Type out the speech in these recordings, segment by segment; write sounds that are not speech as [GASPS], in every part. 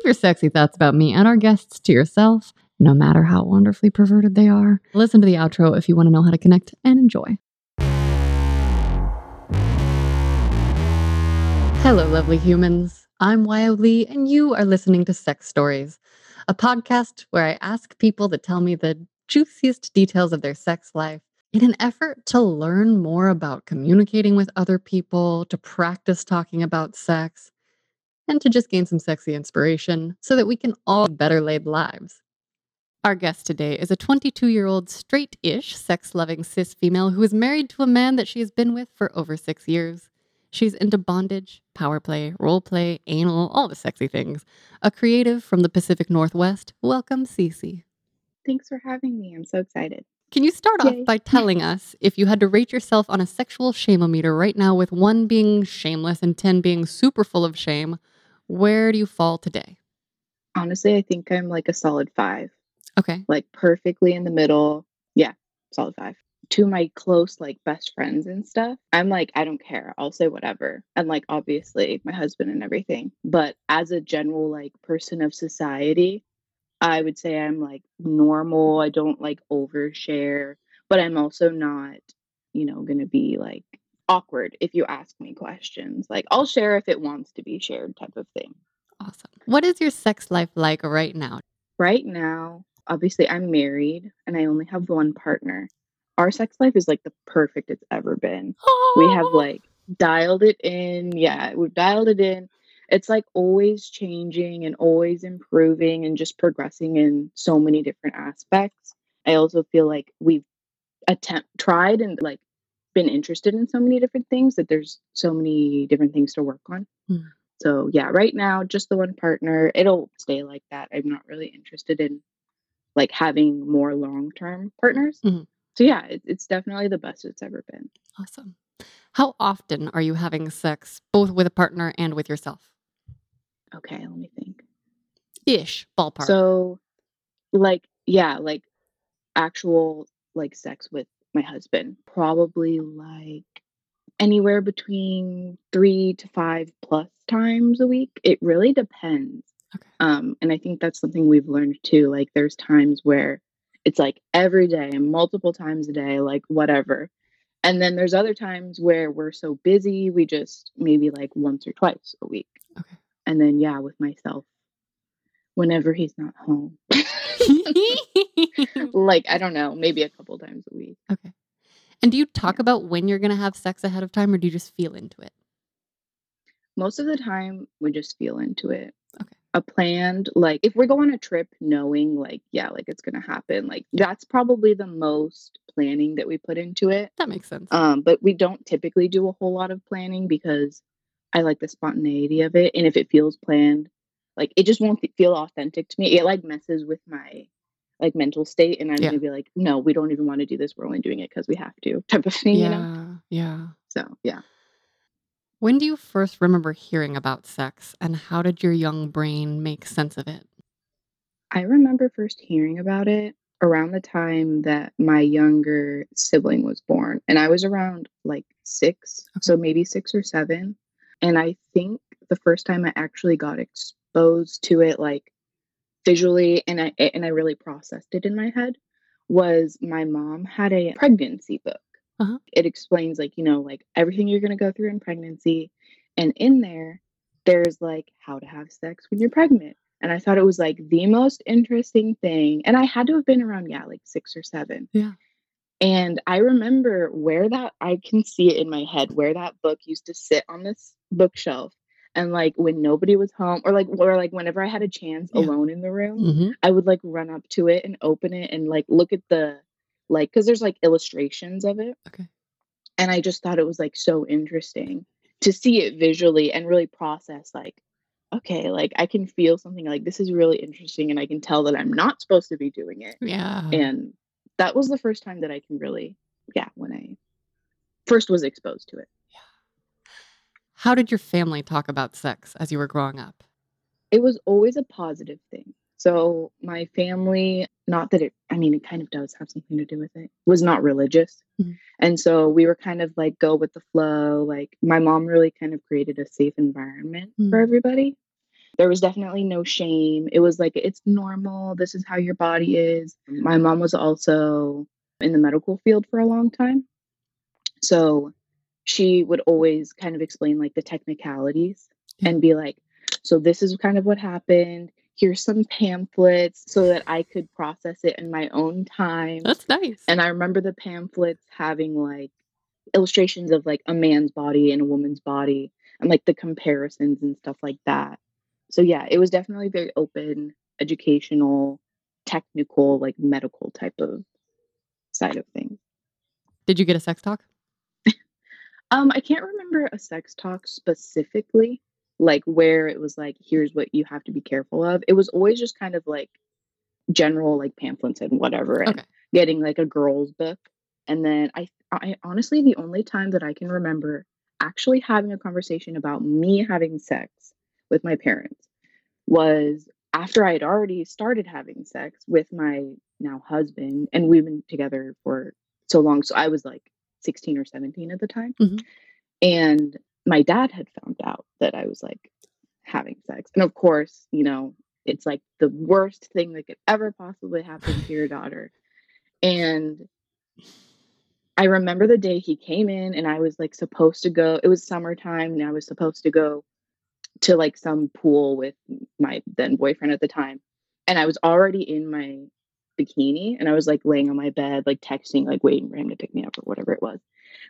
Keep your sexy thoughts about me and our guests to yourself, no matter how wonderfully perverted they are. Listen to the outro if you want to know how to connect and enjoy. Hello, lovely humans. I'm Wildly, and you are listening to Sex Stories, a podcast where I ask people to tell me the juiciest details of their sex life in an effort to learn more about communicating with other people, to practice talking about sex, and to just gain some sexy inspiration so that we can all have better laid lives. Our guest today is a 22 year old straight ish, sex loving cis female who is married to a man that she has been with for over six years. She's into bondage, power play, role play, anal, all the sexy things. A creative from the Pacific Northwest. Welcome, Cece. Thanks for having me. I'm so excited. Can you start off Yay. by telling us if you had to rate yourself on a sexual shameometer right now, with one being shameless and 10 being super full of shame, where do you fall today? Honestly, I think I'm like a solid five, Okay. like perfectly in the middle. Yeah, solid five. To my close, like best friends and stuff, I'm like, I don't care. I'll say whatever. And like, obviously, my husband and everything. But as a general, like, person of society, I would say I'm like normal. I don't like overshare, but I'm also not, you know, going to be like awkward if you ask me questions. Like, I'll share if it wants to be shared, type of thing. Awesome. What is your sex life like right now? right now, obviously, I'm married and I only have one partner. Our sex life is like the perfect it's ever been. We have like dialed it in. Yeah, we've dialed it in. It's like always changing and always improving and just progressing in so many different aspects. I also feel like we've attempt tried and like been interested in so many different things that there's so many different things to work on. Mm. So yeah, right now just the one partner. It'll stay like that. I'm not really interested in like having more long-term partners. Mhm. So yeah, it, it's definitely the best it's ever been. Awesome. How often are you having sex, both with a partner and with yourself? Okay, let me think. Ish, ballpark. So like yeah, like actual like sex with my husband. Probably like anywhere between 3 to 5 plus times a week. It really depends. Okay. Um and I think that's something we've learned too. Like there's times where it's like every day and multiple times a day, like whatever. And then there's other times where we're so busy, we just maybe like once or twice a week. Okay. And then yeah, with myself whenever he's not home. [LAUGHS] like I don't know, maybe a couple times a week. okay. And do you talk about when you're going to have sex ahead of time or do you just feel into it? Most of the time we just feel into it. Okay. A planned like if we go on a trip knowing like yeah, like it's going to happen, like that's probably the most planning that we put into it. That makes sense. Um but we don't typically do a whole lot of planning because I like the spontaneity of it and if it feels planned, like it just won't fe- feel authentic to me. It like messes with my like mental state and I'm Yeah. going to be like, "No, we don't even want to do this. We're only doing it cuz we have to." type of thing, you know. yeah. Yeah. So, yeah. When do you first remember hearing about sex and how did your young brain make sense of it? I remember first hearing about it around the time that my younger sibling was born. And I was around like six, so maybe six or seven. And I think the first time I actually got exposed to it, like visually, and I and I really processed it in my head, was my mom had a pregnancy book. Uh-huh. It explains like you know like everything you're gonna go through in pregnancy, and in there, there's like how to have sex when you're pregnant. And I thought it was like the most interesting thing. And I had to have been around, yeah, like six or seven. Yeah. And I remember where that, I can see it in my head, where that book used to sit on this bookshelf. And like when nobody was home, or like, or like whenever I had a chance Yeah. alone in the room, Mm-hmm. I would like run up to it and open it and like look at the, like, cause there's like illustrations of it. Okay. And I just thought it was like so interesting to see it visually and really process like, okay, like I can feel something like this is really interesting and I can tell that I'm not supposed to be doing it. Yeah. And that was the first time that I can really, yeah, when I first was exposed to it. How did your family talk about sex as you were growing up? It was always a positive thing. So my family, not that it, I mean, it kind of does have something to do with it, was not religious. Mhm. And so we were kind of like go with the flow. Like my mom really kind of created a safe environment for Mm. everybody. There was definitely no shame. It was like, it's normal. This is how your body is. My mom was also in the medical field for a long time. So she would always kind of explain like the technicalities and be like, so this is kind of what happened. Here's some pamphlets so that I could process it in my own time. That's nice. And I remember the pamphlets having like illustrations of like a man's body and a woman's body and like the comparisons and stuff like that. So yeah, it was definitely very open, educational, technical, like medical type of side of things. Did you get a sex talk? Um, I can't remember a sex talk specifically, like where it was like, here's what you have to be careful of. It was always just kind of like general like pamphlets and whatever, and Okay. getting like a girl's book. And then I, I honestly, the only time that I can remember actually having a conversation about me having sex with my parents was after I had already started having sex with my now husband, and we've been together for so long. So I was like 16 or 17 at the time. Mhm. And my dad had found out that I was like having sex. And of course, you know, it's like the worst thing that could ever possibly happen to your daughter. And I remember the day he came in and I was like supposed to go. It was summertime and I was supposed to go to like some pool with my then boyfriend at the time. And I was already in my bikini and I was like laying on my bed, like texting, like waiting for him to pick me up or whatever it was.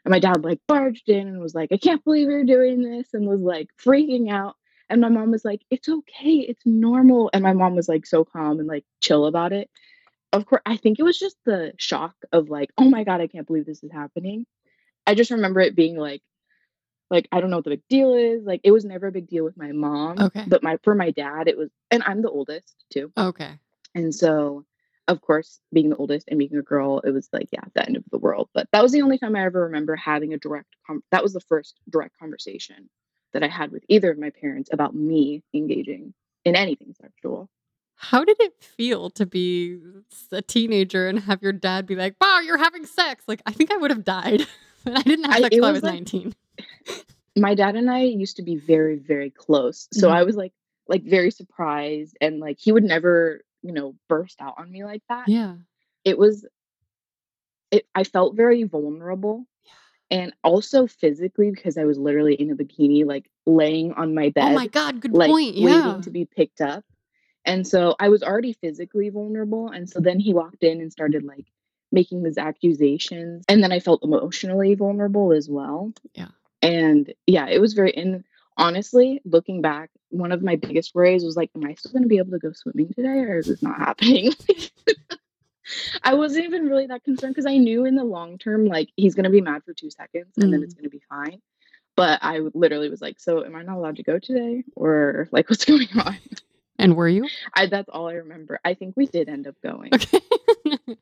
And my dad like barged in and was like, I can't believe you're doing this and was like freaking out. And my mom was like, It's okay, it's normal. And my mom was like so calm and like chill about it. Of course, I think it was just the shock of like, oh my God, I can't believe this is happening. I just remember it being like, like I don't know what the big deal is. Like it was never a big deal with my mom. Okay. But my for my dad, it was and I'm the oldest too. Okay. And so, of course, being the oldest and being a girl, it was like, yeah, the end of the world. But that was the only time I ever remember having a direct, com- that was the first direct conversation that I had with either of my parents about me engaging in anything sexual. How did it feel to be a teenager and have your dad be like, "Wow, you're having sex"? Like, I think I would have died. [LAUGHS] [LAUGHS] I didn't have I- sex it till I was like- 19. My dad and I used to be very, very close. So Mhm. I was like, like very surprised and like he would never, you know, burst out on me like that. Yeah. it was it I felt very vulnerable and also physically because I was literally in a bikini like laying on my bed Oh my god, good like point. Yeah. waiting to be picked up. And so I was already physically vulnerable and so then he walked in and started like making these accusations and then I felt emotionally vulnerable as well. Yeah. And yeah, it was very and honestly, looking back, one of my biggest worries was like am I still going to be able to go swimming today or is this not happening? [LAUGHS] I wasn't even really that concerned because I knew in the long term, like he's gonna be mad for two seconds and then it's mm. gonna be fine. But I literally was like, "So, am I not allowed to go today, or like [LAUGHS] what's going on?" and were you? I that's all I remember. I think we did end up going. Okay. [LAUGHS]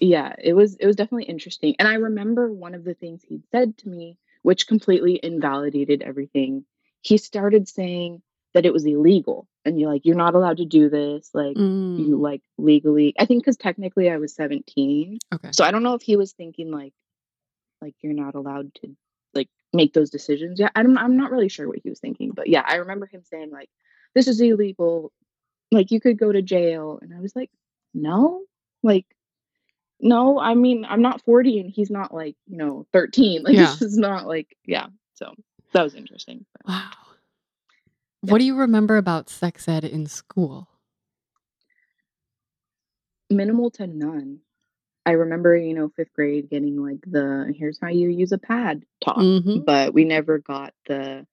Yeah, it was it was definitely interesting, and I remember one of the things he'd said to me, which completely invalidated everything. He started saying that it was illegal, and you're like, "You're not allowed to do this." Like Mm, you like legally. I think because technically I was 17. okay. So I don't know if he was thinking like like you're not allowed to like make those decisions. Yeah, I'm I'm not really sure what he was thinking, but yeah, I remember him saying like this is illegal. Like you could go to jail and I was like, "No." Like no, I mean, I'm not 40 and he's not like, you know, 13. [LAUGHS] Like Yeah. this is not like yeah. So that was interesting. but- Wow. Yeah. What do you remember about sex ed in school? Minimal to none. I remember, you know, 5th grade getting like the here's how you use a pad talk. Mhm. but we never got the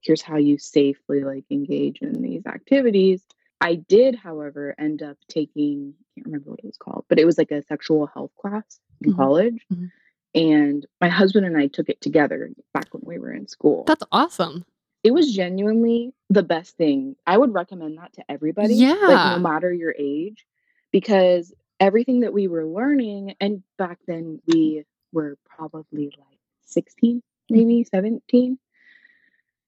here's how you safely like engage in these activities i did however end up taking i can't remember what it was called but it was like a sexual health class in Mhm. college Mhm. and my husband and i took it together back when we were in school That's awesome. it was genuinely the best thing i would recommend that to everybody like Yeah. no matter your age because everything that we were learning and back then we were probably like 16 maybe 17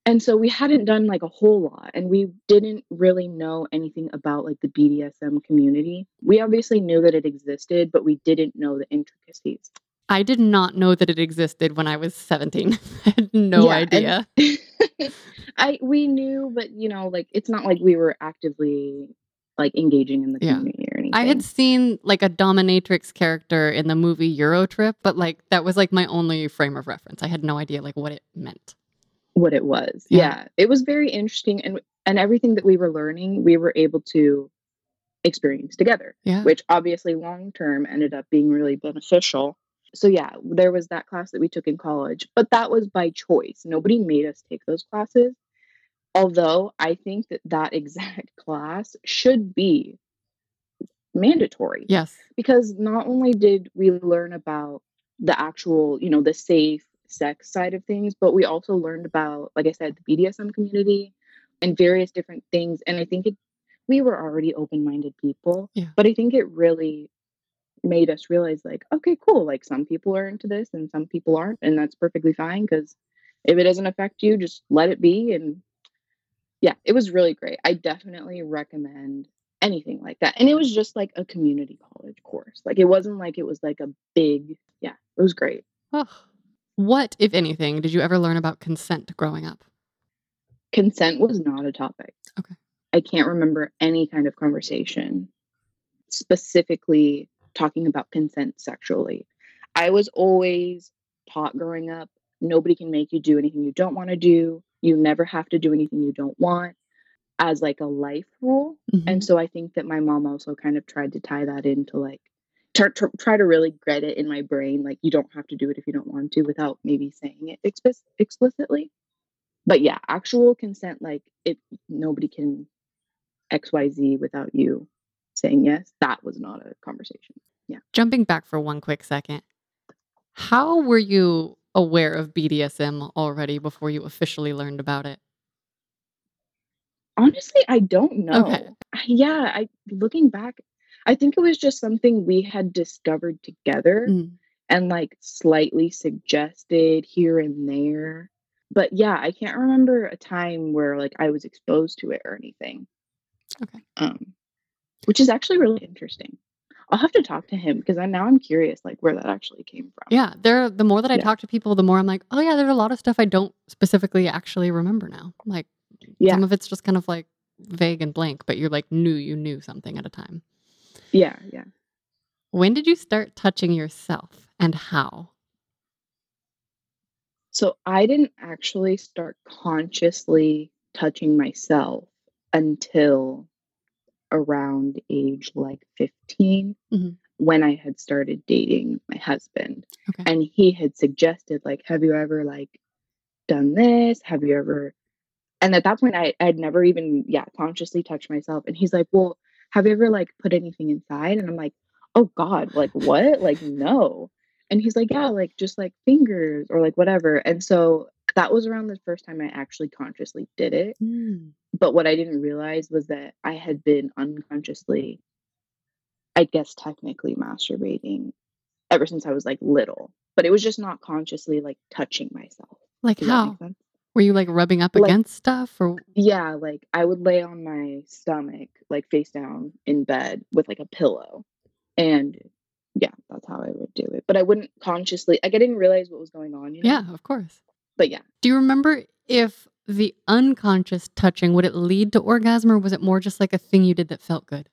and so we hadn't done like a whole lot and we didn't really know anything about like the BDSM community. We obviously knew that it existed, but we didn't know the intricacies. I did not know that it existed when I was 17. [LAUGHS] I had no Yeah, idea. [LAUGHS] I we knew, but you know, like it's not like we were actively like engaging in the Yeah. community or anything. I had seen like a dominatrix character in the movie Eurotrip, but like that was like my only frame of reference. I had no idea like what it meant. What it was. Yeah. Yeah. It was very interesting and and everything that we were learning, we were able to experience together, Yeah. which obviously long term ended up being really beneficial. So yeah, there was that class that we took in college, but that was by choice. Nobody made us take those classes. Although I think that that [LAUGHS] exact class should be mandatory Yes. because not only did we learn about the actual, you know, the safe sex side of things, but we also learned about, like I said, the BDSM community and various different things. And I think it, we were already open minded people, Yeah. but I think it really made us realize, like, okay, cool. Like some people are into this and some people aren't. And that's perfectly fine because if it doesn't affect you, just let it be. And yeah, it was really great. I definitely recommend anything like that. And it was just like a community college course. Like it wasn't like it was like a big, yeah, it was great. Oh. What, if anything, did you ever learn about consent growing up? Consent was not a topic. Okay. I can't remember any kind of conversation specifically talking about consent sexually. I was always taught growing up nobody can make you do anything you don't want to do. You never have to do anything you don't want as like a life rule. Mhm. And so I think that my mom also kind of tried to tie that into like tr- tr- try to really get it in my brain like you don't have to do it if you don't want to without maybe saying it explicitly. But yeah, actual consent like if nobody can XYZ without you saying yes, that was not a conversation. Yeah. Jumping back for one quick second, how were you aware of BDSM already before you officially learned about it? Honestly, I don't know. Okay. Yeah, I looking back, I think it was just something we had discovered together. Mm. and like slightly suggested here and there. But yeah, I can't remember a time where like I was exposed to it or anything. Okay. Um, which is actually really interesting. I'll have to talk to him because I now I'm curious like where that actually came from. Yeah, there. The more that I Yeah. talk to people, the more I'm like, oh yeah, there's a lot of stuff I don't specifically actually remember now. Like Yeah. some of it's just kind of like vague and blank, but you're like knew you knew something at a time. Yeah, yeah. When did you start touching yourself and how? So I didn't actually start consciously touching myself until around age like 15 Mhm. when I had started dating my husband. Okay. And he had suggested like have you ever like done this? Have you ever and at that point I I'd never even yeah, consciously touched myself and he's like, "Well, have you ever like put anything inside?" And I'm like, "Oh god, like what? like no." And he's like, "Yeah, like just like fingers or like whatever." And so that was around the first time I actually consciously did it. Mm. But what I didn't realize was that I had been unconsciously, I guess technically masturbating ever since I was like little. But it was just not consciously like touching myself. Like Does that how? Were you like rubbing up Like- against stuff or Yeah, like I would lay on my stomach, like face down in bed with like a pillow. And yeah, that's how I would do it. But I wouldn't consciously, like I didn't realize what was going on. You know? Yeah, of course. But yeah, Do you remember if the unconscious touching would it lead to orgasm or was it more just like a thing you did that felt good?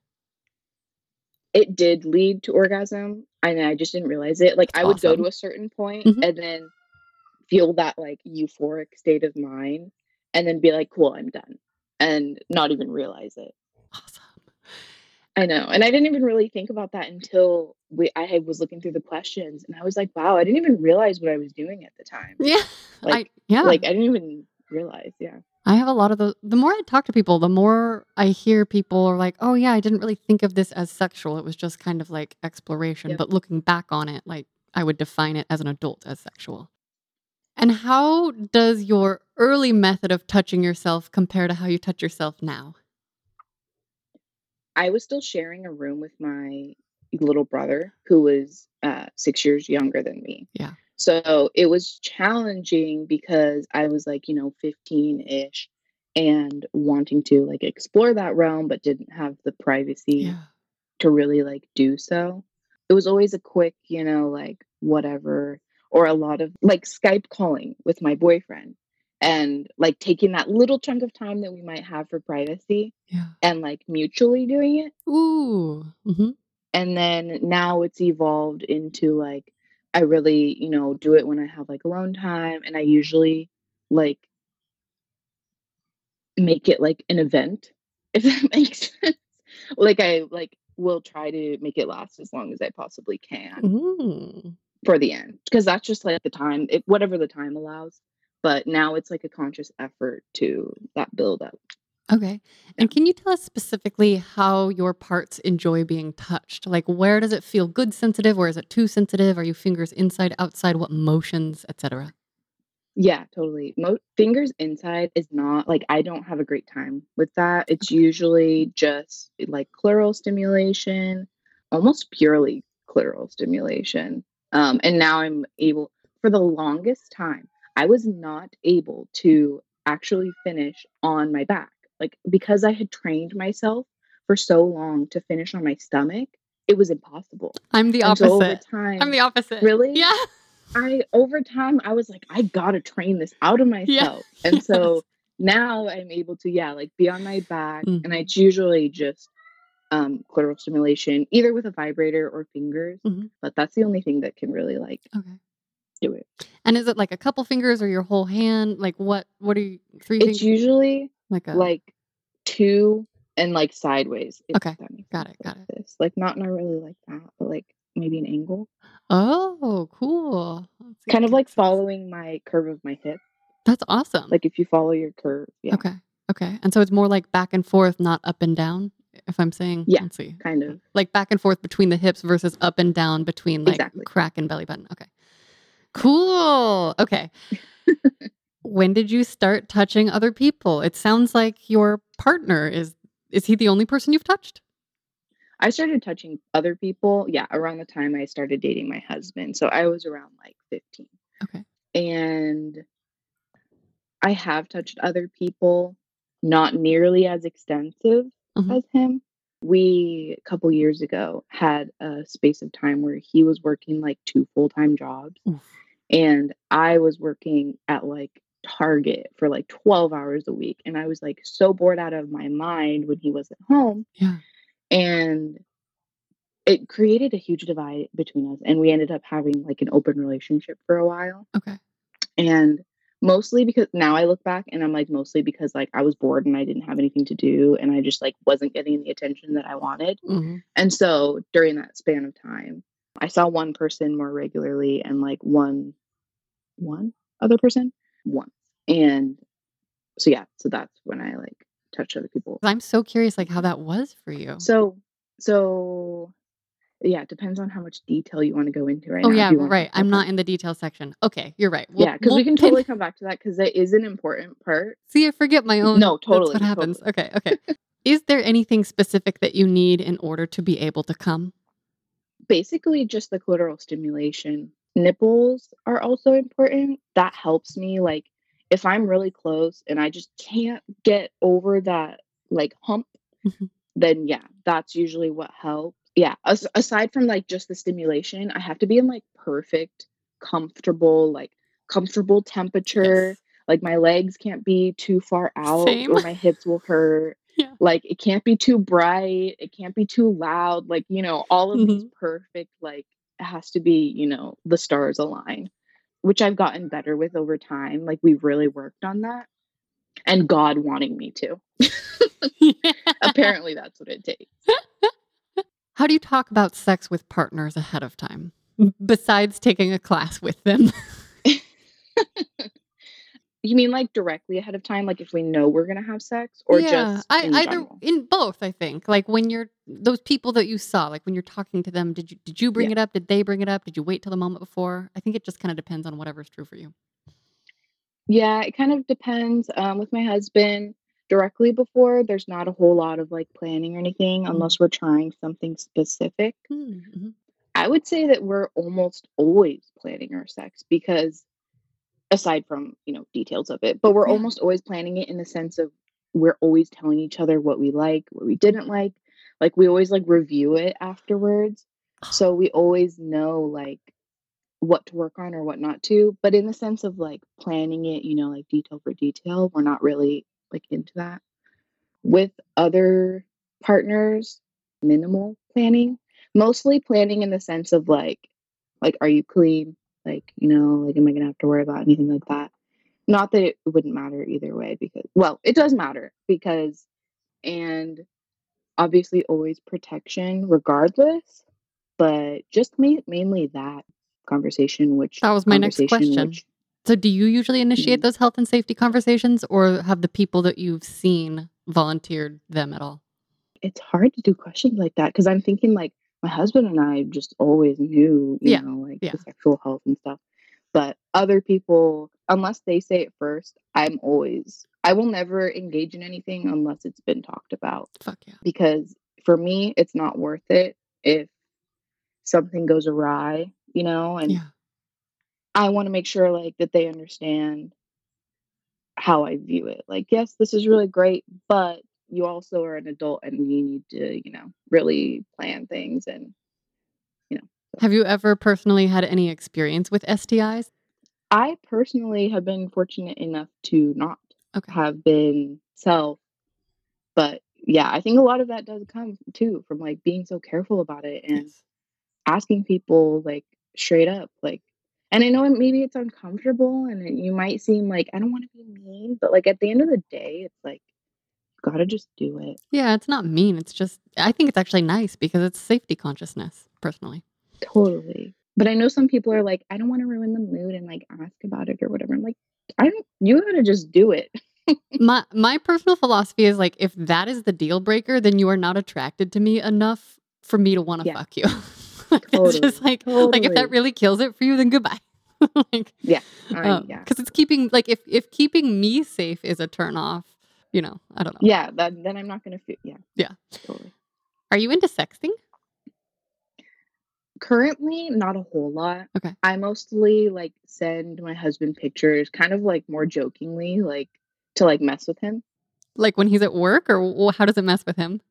it did lead to orgasm. And I just didn't realize it. Like I would go to a certain point Mhm. and then feel that like euphoric state of mind and then be like, cool, I'm done. And not even realize it. Awesome. I know. And I didn't even really think about that until we I was looking through the questions and I was like, wow, I didn't even realize what I was doing at the time. Yeah. Like- I, yeah. Like I didn't even realize. Yeah. I have a lot of those. The more I talk to people, the more I hear people are like, oh, yeah, I didn't really think of this as sexual. It was just kind of like exploration. Yep. But looking back on it, like I would define it as an adult as sexual. And how does your early method of touching yourself compare to how you touch yourself now? I was still sharing a room with my little brother who was uh, six years younger than me. Yeah. So it was challenging because I was like, you know, 15 ish and wanting to like explore that realm, but didn't have the privacy Yeah. to really like do so. It was always a quick, you know, like whatever, or a lot of like Skype calling with my boyfriend. and like taking that little chunk of time that we might have for privacy Yeah. and like mutually doing it. Ooh. hmm And then now it's evolved into like I really, you know, do it when I have like alone time and I usually like make it like an event, [LAUGHS] if that makes sense. Like I like will try to make it last as long as I possibly can Ooh. For the end because that's just like the time, it, whatever the time allows. But now it's like a conscious effort to that build up. Okay. And can you tell us specifically how your parts enjoy being touched? Like, where does it feel good sensitive, or is it too sensitive? Are you fingers inside, outside? What motions, etc.? Yeah, totally. Mo- fingers inside is not like I don't have a great time with that. It's usually just like clitoral stimulation, almost purely clitoral stimulation. Um, and now I'm able, for the longest time, I was not able to actually finish on my back. Like because I had trained myself for so long to finish on my stomach, it was impossible. I'm the And so over opposite. time, I'm the opposite. Really? Yeah. I over time I was like, I gotta train this out of [LAUGHS] myself. And so now I'm able to, yeah, like be on my back. And Mhm. it's usually just um clitoral stimulation, either with a vibrator or fingers. Mhm. But that's the only thing that can really like Okay. do it. And is it like a couple fingers or your whole hand? Like what? What are you? Three It's fingers? usually Like a. like two and like sideways. Okay, got it, got like This. Like not not really like that, but like maybe an angle. oh, cool. Let's see if Kind of like following my curve of my hip. That's awesome. Like if you follow your curve. Yeah. Okay. Okay. And so it's more like back and forth, not up and down. If I'm saying, Yeah, let's see, Kind of. like back and forth between the hips versus up and down between like Exactly. crack and belly button. Okay. Cool. Okay. [LAUGHS] when did you start touching other people? It sounds like your partner is is he the only person you've touched? I started touching other people, yeah, around the time I started dating my husband. So I was around like 15. Okay. And I have touched other people, not nearly as extensive Mhm. as him. We, a couple years ago, had a space of time where he was working like two full time jobs. Oof. And I was working at like Target for like 12 hours a week. And I was like so bored out of my mind when he wasn't home Yeah. and it created a huge divide between us and we ended up having like an open relationship for a while Okay. and mostly because now i look back and i'm like mostly because like i was bored and i didn't have anything to do and i just like wasn't getting the attention that i wanted. Hmm and so during that span of time i saw one person more regularly and like one one other person? Once and so yeah so that's when i like touched other people. I'm so curious, like how that was for you. So, so yeah, it depends on how much detail you want to go into right oh now. if yeah, right. I'm not in the details section. Okay, you're right. We'll- yeah, because we'll we can pin- [LAUGHS] totally come back to that because it is an important part. See, I forget my own. No, That's totally, what happens. totally. Okay, okay. [LAUGHS] Is there anything specific that you need in order to be able to come? Basically, just the clitoral stimulation. Nipples are also important. That helps me. Like, if I'm really close and I just can't get over that like hump, Mhm. then yeah, that's usually what helps. Yeah, as- aside from like just the stimulation, I have to be in like perfect, comfortable, like comfortable temperature. Yes. Like my legs can't be too far out Same. or my hips will hurt. [LAUGHS] Yeah. Like it can't be too bright, it can't be too loud. Like, you know, all of these Mhm. perfect like it has to be, you know, the stars align, which I've gotten better with over time. Like we've really worked on that. And God wanting me to. [LAUGHS] [LAUGHS] Apparently that's what it takes. How do you talk about sex with partners ahead of time? Besides taking a class with them. [LAUGHS] You mean like directly ahead of time, like if we know we're gonna have sex, or just I, in either general? in both. I think like when you're those people that you saw, like when you're talking to them, did you did you bring Yeah. it up? Did they bring it up? Did you wait till the moment before? I think it just kind of depends on whatever's true for you. Yeah, it kind of depends. Um, with my husband, directly before, there's not a whole lot of like planning or anything mm. unless we're trying something specific. Mm, mm-hmm. I would say that we're almost always planning our sex because aside from, you know, details of it, but we're Yeah. almost always planning it in the sense of we're always telling each other what we like, what we didn't like. Like we always like review it afterwards. Ah. So we always know like what to work on or what not to. But in the sense of like planning it, you know, like detail for detail, we're not really like into that. With other partners, minimal planning, mostly planning in the sense of like, like, are you clean? Like, you know, like, am I gonna have to worry about anything like that? Not that it wouldn't matter either way, because well, it does matter because, and obviously always protection regardless, but just ma- mainly that conversation, which That was my next question. which So, do you usually initiate Mhm. those health and safety conversations, or have the people that you've seen volunteered them at all? it's hard to do questions like that because I'm thinking like my husband and I just always knew, you Yeah, know, like yeah. the sexual health and stuff. But other people, unless they say it first, I'm always, I will never engage in anything unless it's been talked about. Fuck yeah. Because for me, it's not worth it if something goes awry, you know, and Yeah. I want to make sure like that they understand how I view it. Like, yes, this is really great, but you also are an adult and you need to, you know, really plan things and you know. So. Have you ever personally had any experience with STIs? I personally have been fortunate enough to not Okay. have been self, but yeah, I think a lot of that does come too from like being so careful about it and Yes. asking people like straight up, like, and I know it- maybe it's uncomfortable and it, you might seem like I don't want to be mean, but like at the end of the day, it's like you gotta just do it. Yeah, it's not mean. It's just, I think it's actually nice because it's safety consciousness, personally. Totally. But I know some people are like, I don't want to ruin the mood and like ask about it or whatever. I'm like, I don't. You gotta just do it. [LAUGHS] my my personal philosophy is like if that is the deal breaker, then you are not attracted to me enough for me to want to Yeah. fuck you. [LAUGHS] it's just Totally. like like if that really kills it for you, then goodbye. [LAUGHS] like Yeah. I, um, yeah. because it's keeping like if if keeping me safe is a turn off, you know, I don't know. Yeah. That, then I'm not gonna feel. Yeah. Yeah. Totally. Are you into sexting? Currently, not a whole lot. Okay. I mostly like send my husband pictures, kind of like more jokingly, like to like mess with him. Like when he's at work, or how does it mess with him?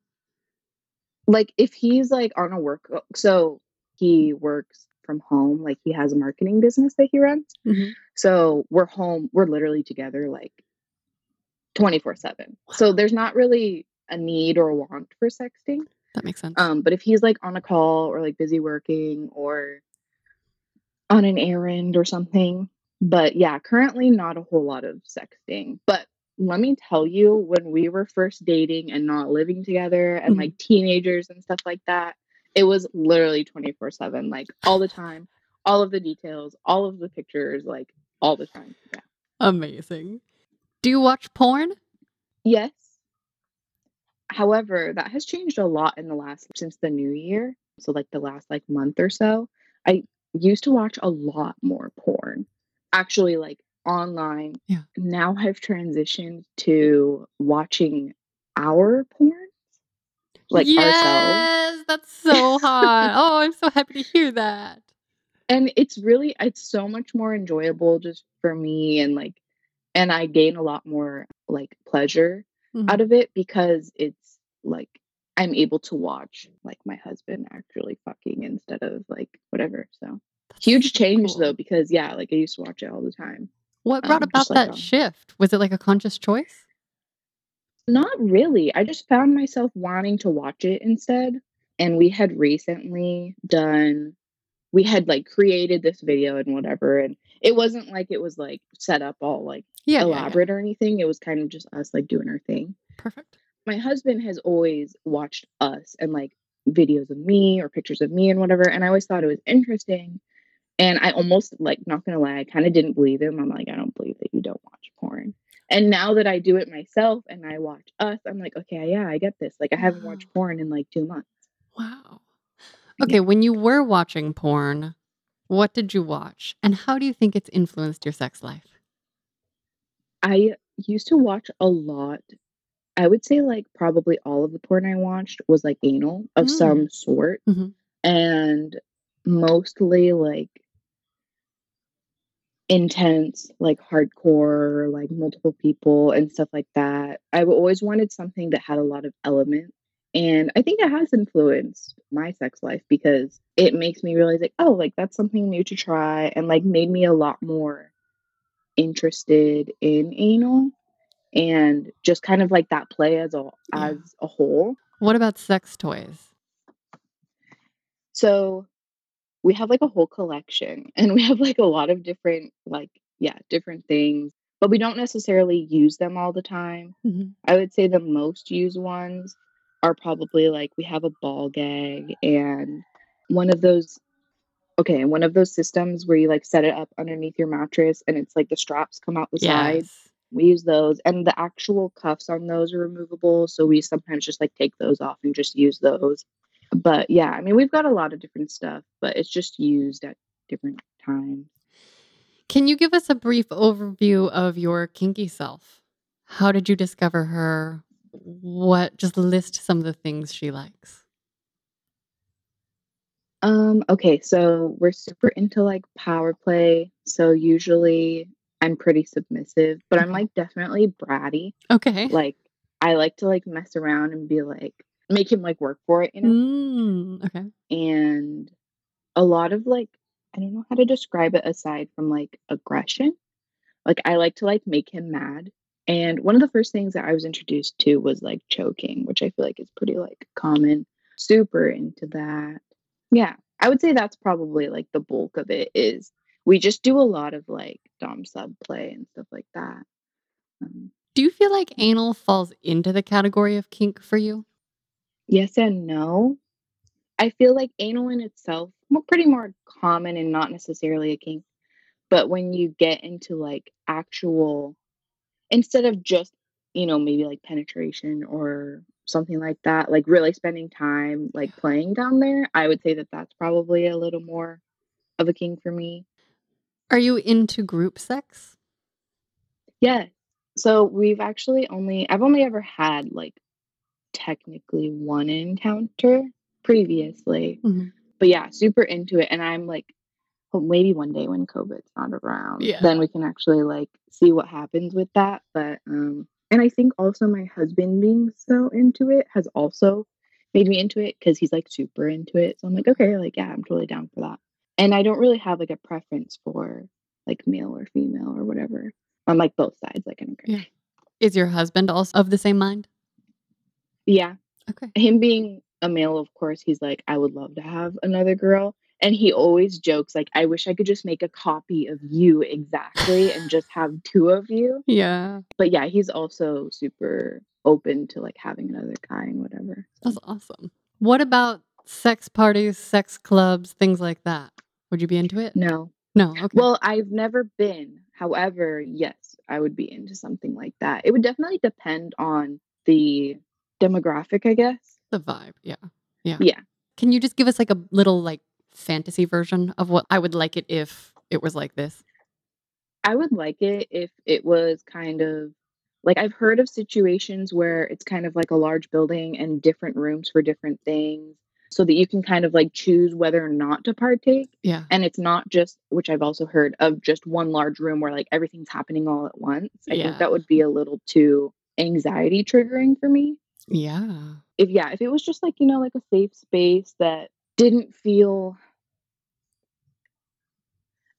Like if he's like on a work, uh, so he works from home. Like he has a marketing business that he runs. Mhm. So we're home. We're literally together like 24 7. So there's not really a need or a want for sexting. That makes sense. Um, but if he's like on a call or like busy working or on an errand or something, but yeah, currently not a whole lot of sexting. But let me tell you, when we were first dating and not living together and Mhm. like teenagers and stuff like that, it was literally 24 7, like all the time, all of the details, all of the pictures, like all the time. Yeah. Amazing. Do you watch porn? Yes. However, that has changed a lot in the last since the new year. So like the last like month or so. I used to watch a lot more porn. Actually like online. Yeah. Now I've transitioned to watching our porn. Like ourselves. yes, that's so hot. [LAUGHS] oh, I'm so happy to hear that. And it's really it's so much more enjoyable just for me and like and I gain a lot more like pleasure Mhm. out of it because it's like I'm able to watch like my husband actually fucking instead of like whatever. So That's huge so change cool. though because yeah, like I used to watch it all the time. What brought um, about just like that shift? Was it like a conscious choice? Not really. I just found myself wanting to watch it instead. And we had recently done we had like created this video and whatever and it wasn't like it was like set up all like Yeah, yeah, yeah. elaborate or anything. It was kind of just us like doing our thing. Perfect. my husband has always watched us and like videos of me or pictures of me and whatever and i always thought it was interesting and i almost like not gonna lie i kind of didn't believe him i'm like i don't believe that you don't watch porn and now that i do it myself and i watch us i'm like okay yeah i get this like i haven't watched porn in like two months Wow. Yeah. Okay, when you were watching porn, what did you watch? And how do you think it's influenced your sex life? i used to watch a lot i would say like probably all of the porn i watched was like anal of Mm. some sort Mhm. and mostly like intense like hardcore like multiple people and stuff like that I've always wanted something that had a lot of element And I think it has influenced my sex life because it makes me realize like, oh, like that's something new to try and like made me a lot more interested in anal and just kind of like that play as a Yeah. as a whole. What about sex toys? So we have like a whole collection and we have like a lot of different like yeah, different things, but we don't necessarily use them all the time. Mhm. I would say the most used ones are probably like we have a ball gag and one of those okay, and one of those systems where you like set it up underneath your mattress and it's like the straps come out the. Yes. We use those and the actual cuffs on those are removable, so we sometimes just like take those off and just use those. But yeah, I mean, we've got a lot of different stuff, but it's just used at different times. Can you give us a brief overview of your kinky self? How did you discover her? What just list some of the things she likes? Um, okay, so we're super into like power play. So usually I'm pretty submissive, but I'm like definitely bratty. Okay. Like I like to like mess around and be like make him like work for it, you know? Mm, okay. And a lot of like I don't know how to describe it aside from like aggression. Like I like to like make him mad. And one of the first things that I was introduced to was like choking, which I feel like is pretty like common. Super into that. Yeah, I would say that's probably like the bulk of it is we just do a lot of like dom sub play and stuff like that. Um, Do you feel like anal falls into the category of kink for you? Yes and no. I feel like anal in itself, well, pretty more common and not necessarily a kink. But when you get into like actual, instead of just, you know, maybe like penetration or something like that, like really spending time like playing down there, I would say that that's probably a little more of a kink for me. Are you into group sex? Yeah. So we've actually only, I've only ever had like technically one encounter previously. Mhm. But yeah, super into it. And I'm like, well, maybe one day when COVID's not around, Yeah. then we can actually like see what happens with that. But um and I think also my husband being so into it has also made me into it because he's like super into it. So I'm like, okay, like yeah, I'm totally down for that. And I don't really have like a preference for like male or female or whatever. I'm like both sides, like I don't care. Yeah. Is your husband also of the same mind? Yeah. Okay. Him being a male, of course, he's like, I would love to have another girl. And he always jokes, like, I wish I could just make a copy of you exactly and just [SIGHS] have two of you. Yeah. But yeah, he's also super open to like having another guy and whatever. That's awesome. What about sex parties, sex clubs, things like that? Would you be into it? No. No. Okay. Well, I've never been. However, yes, I would be into something like that. It would definitely depend on the demographic, I guess. the vibe. Yeah. Yeah. Yeah. Can you just give us like a little like fantasy version of what I would like it if it was like this? I would like it if it was kind of like I've heard of situations where it's kind of like a large building and different rooms for different things so that you can kind of like choose whether or not to partake. Yeah. And it's not just, which I've also heard of just one large room where like everything's happening all at once. I Yeah. think that would be a little too anxiety triggering for me. Yeah. If, yeah, if it was just like, you know, like a safe space that didn't feel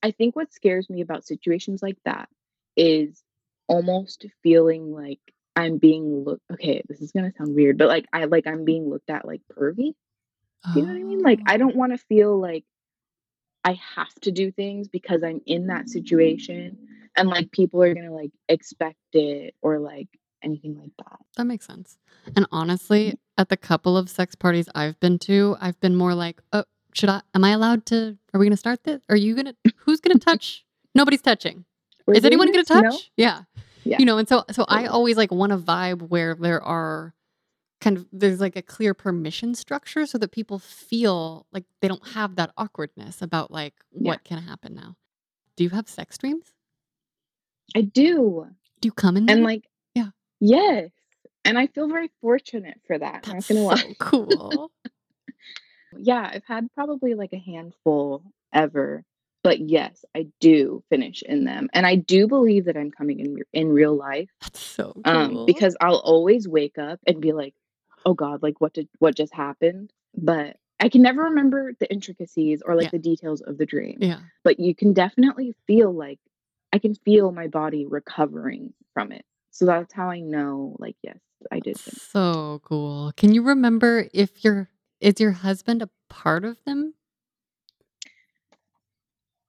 I think what scares me about situations like that is almost feeling like I'm being looked okay, this is gonna sound weird, but like I like I'm being looked at like pervy. Do you know what I mean? Like I don't oh. want to feel like I have to do things because I'm in that situation and like people are gonna like expect it or like anything like that. That makes sense. And honestly, mm-hmm. at the couple of sex parties I've been to, I've been more like, oh, should I? Am I allowed to? Are we going to start this? Are you going [LAUGHS] to? Who's going to touch? Nobody's touching. We're Is anyone going to this? No? touch? Yeah. Yeah. You know, and so so I always like want a vibe where there are kind of there's like a clear permission structure so that people feel like they don't have that awkwardness about like Yeah. what can happen now. Do you have sex dreams? I do. Do you come in And like Yeah. Yes. And I feel very fortunate for that. That's not gonna so lie. cool. [LAUGHS] Yeah, I've had probably like a handful ever. But yes, I do finish in them. And I do believe that I'm coming in in real life. That's so cool. Um, because I'll always wake up and be like, oh god, like what did what just happened? But I can never remember the intricacies or like Yeah. the details of the dream. Yeah. But you can definitely feel like I can feel my body recovering from it. So that's how I know like yes, I did. So cool. Can you remember if your is your husband a part of them?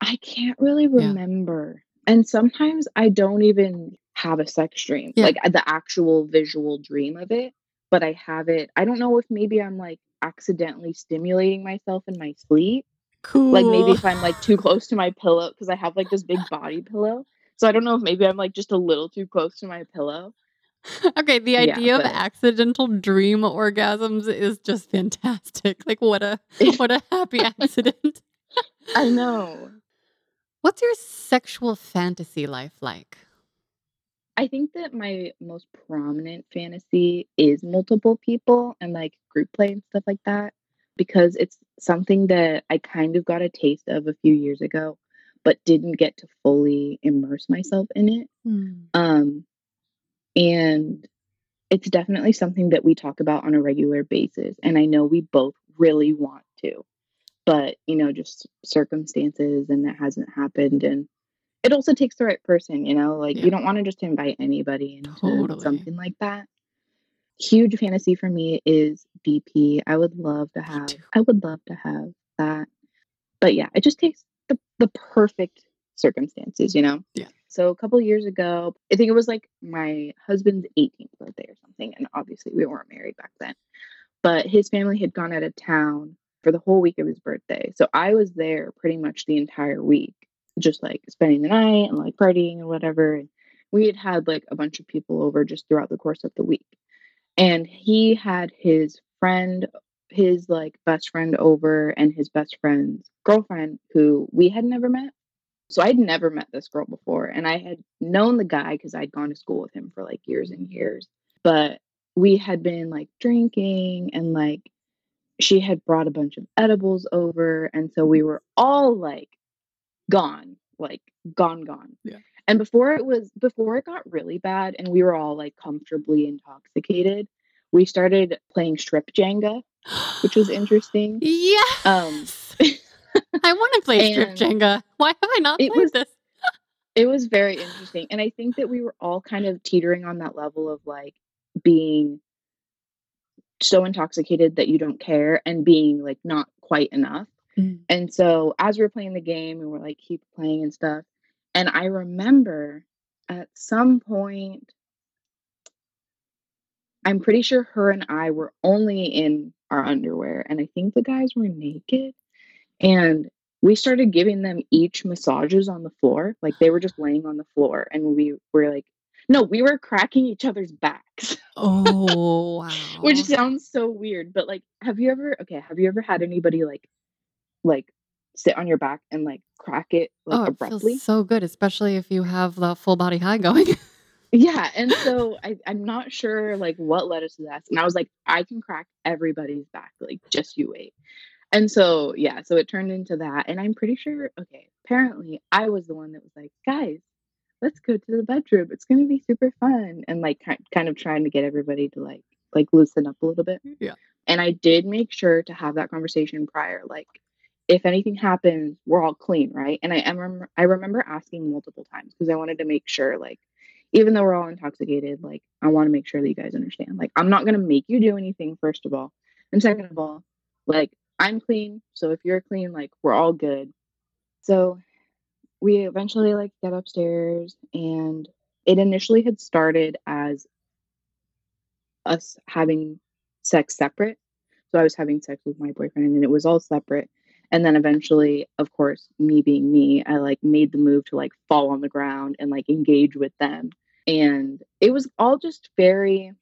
I can't really Yeah. remember. And sometimes I don't even have a sex dream, Yeah. like uh, the actual visual dream of it, but I have it. I don't know if maybe I'm like accidentally stimulating myself in my sleep. Cool. Like maybe if I'm like too close to my pillow because I have like this big body pillow. So I don't know if maybe I'm like just a little too close to my pillow. okay, the Yeah, idea of accidental dream orgasms is just fantastic. [LAUGHS] Like what a [LAUGHS] what a happy accident. [LAUGHS] I know. What's your sexual fantasy life like? I think that my most prominent fantasy is multiple people and like group play and stuff like that because it's something that I kind of got a taste of a few years ago but didn't get to fully immerse myself in it. Um and it's definitely something that we talk about on a regular basis and I know we both really want to. But, you know, just circumstances and that hasn't happened and it also takes the right person, you know, like Yeah. you don't want to just invite anybody into Totally. something like that. Huge fantasy for me is BP. I would love to have. I would love to have that. But yeah, it just takes the the perfect circumstances, you know? Yeah. So a couple years ago, I think it was like my husband's 18th birthday or something, and obviously we weren't married back then. But his family had gone out of town for the whole week of his birthday. So I was there pretty much the entire week, just like spending the night and like partying and whatever. And we had had like a bunch of people over just throughout the course of the week. And he had his friend, his like best friend over, and his best friend's girlfriend, who we had never met. So I'd never met this girl before, and I had known the guy because I'd gone to school with him for like years and years. But we had been like drinking, and like she had brought a bunch of edibles over, and so we were all like gone, like gone, gone. Yeah. And before it was before it got really bad, and we were all like comfortably intoxicated, we started playing strip Jenga, which was interesting. [GASPS] Yes. Um, [LAUGHS] I want to play strip Jenga. Why have I not it played was this? it was very interesting and i think that we were all kind of teetering on that level of like being so intoxicated that you don't care and being like not quite enough Mm. and so as we were playing the game and we're like keep playing and stuff and i remember at some point i'm pretty sure her and i were only in our underwear and i think the guys were naked and we started giving them each massages on the floor like they were just laying on the floor and we were like no we were cracking each other's backs Oh [LAUGHS] wow. which sounds so weird but like have you ever okay have you ever had anybody like like sit on your back and like crack it like oh, abruptly feels so good, especially if you have the full body high going. Yeah and so I, i'm not sure like what led us to that and i was like i can crack everybody's back like just you wait. And so yeah so it turned into that and i'm pretty sure okay apparently i was the one that was like guys let's go to the bedroom it's going to be super fun and like ki- kind of trying to get everybody to like like loosen up a little bit. Yeah. and i did make sure to have that conversation prior like if anything happens we're all clean right? And i am rem- i remember asking multiple times because i wanted to make sure like even though we're all intoxicated like i want to make sure that you guys understand like i'm not going to make you do anything first of all. And mm-hmm. second of all like i'm clean so if you're clean like we're all good. So we eventually like get upstairs and it initially had started as us having sex separate. So i was having sex with my boyfriend and it was all separate. And then eventually of course me being me i like made the move to like fall on the ground and like engage with them and it was all just very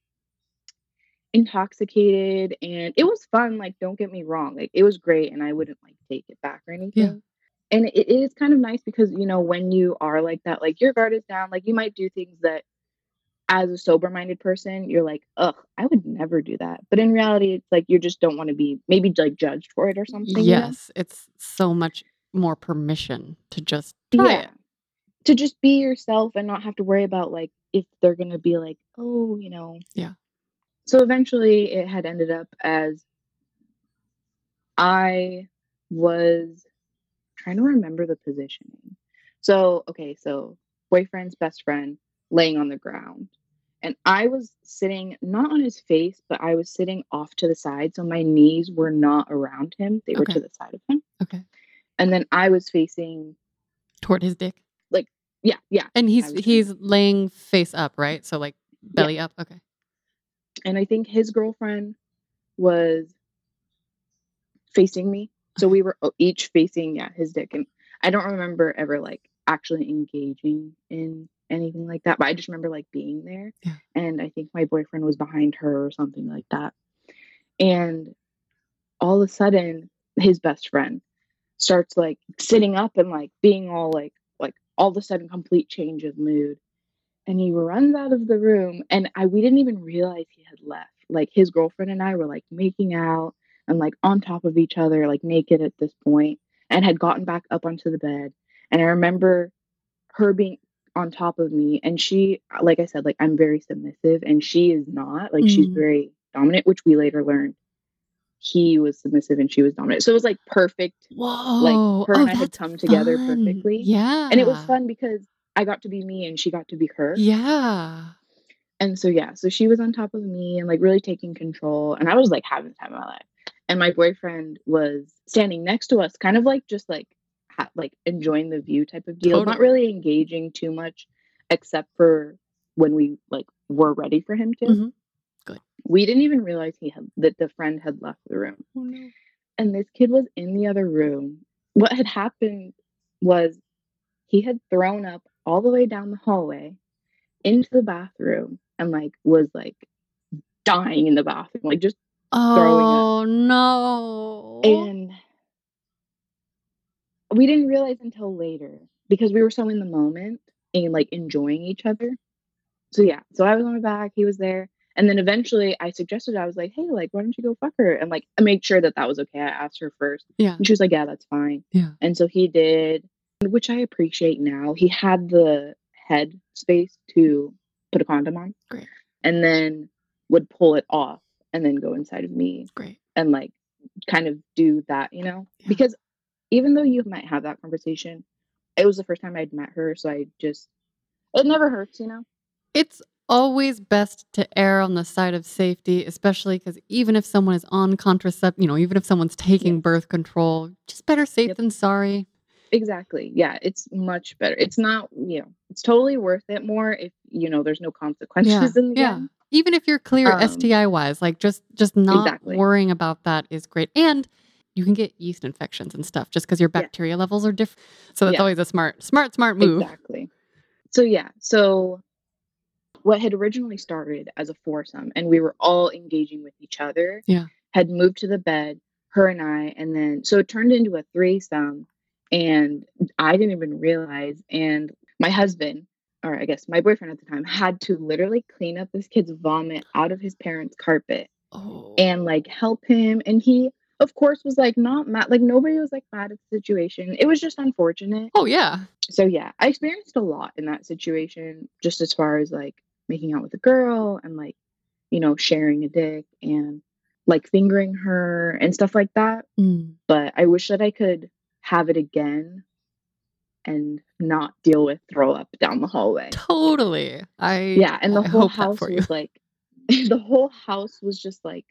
intoxicated and it was fun like don't get me wrong like it was great and i wouldn't like take it back or anything and it is kind of nice because you know when you are like that like your guard is down like you might do things that as a sober minded person you're like ugh i would never do that but in reality it's like you just don't want to be maybe like judged for it or something you know? Yes, it's so much more permission to just try yeah it. To just be yourself and not have to worry about like if they're gonna be like oh you know Yeah. so eventually it had ended up as I was trying to remember the positioning. So, okay, so boyfriend's best friend laying on the ground. And I was sitting not on his face, but I was sitting off to the side. So my knees were not around him, they were Okay. to the side of him. Okay. And then I was facing, Toward his dick. Yeah, yeah. And he's he's laying face up, right? So like Yeah. belly up. Okay. And I think his girlfriend was facing me. So we were each facing, yeah, his dick. And I don't remember ever like actually engaging in anything like that, but I just remember like being there. Yeah. And I think my boyfriend was behind her or something like that. And all of a sudden, his best friend starts like sitting up and like being all like all of a sudden, complete change of mood. And he runs out of the room, and I we didn't even realize he had left. Like his girlfriend and I were like making out and like on top of each other, like naked at this point, and had gotten back up onto the bed. And I remember her being on top of me, and she, like I said, like I'm very submissive, and she is not. Like she's Mhm. very dominant, which we later learned he was submissive and she was dominant. So it was like perfect. Whoa. Like her oh, and I had come together fun. perfectly. Yeah. And it was fun because I got to be me and she got to be her. Yeah. And so yeah, so she was on top of me and like really taking control. And I was like having the time of my life. And my boyfriend was standing next to us, kind of like just like ha- like enjoying the view type of deal, not really engaging too much, except for when we like were ready for him to. Mhm. We didn't even realize he had that the friend had left the room. Oh no. and this kid was in the other room. What had happened was he had thrown up all the way down the hallway into the bathroom and like was like dying in the bathroom, like just throwing up. Oh no. and we didn't realize until later because we were so in the moment and like enjoying each other. So yeah, so I was on my back, he was there. And then eventually I suggested, I was like, hey, like, why don't you go fuck her? And like, I made sure that that was okay. I asked her first. yeah. And she was like, yeah, that's fine. Yeah. And so he did, which I appreciate now. He had the head space to put a condom on. Great. And then would pull it off and then go inside of me Great. and like kind of do that, you know? Yeah. Because even though you might have that conversation, it was the first time I'd met her. So I just, it never hurts, you know? It's always best to err on the side of safety, especially because even if someone is on contracept, you know, even if someone's taking birth control, just better safe Yep. than sorry. Exactly. Yeah, it's much better. It's not, you know, it's totally worth it more if, you know, there's no consequences in the yeah. end. Even if you're clear Um, STI wise, like just just not Exactly. worrying about that is great. And you can get yeast infections and stuff just because your Yeah. bacteria levels are different. So that's Yeah. always a smart, smart, smart move. Exactly. So yeah, so what had originally started as a foursome and we were all engaging with each other Yeah. had moved to the bed, her and I, and then so it turned into a threesome and I didn't even realize and my husband or I guess my boyfriend at the time had to literally clean up this kid's vomit out of his parents' carpet Oh. and like help him and he of course was like not mad like nobody was like mad at the situation. It was just unfortunate oh yeah. so yeah, I experienced a lot in that situation, just as far as like making out with a girl and like, you know, sharing a dick and like fingering her and stuff like that. Mm. But I wish that I could have it again and not deal with throw up down the hallway. Totally. I Yeah, and the I whole house was like [LAUGHS] the whole house was just like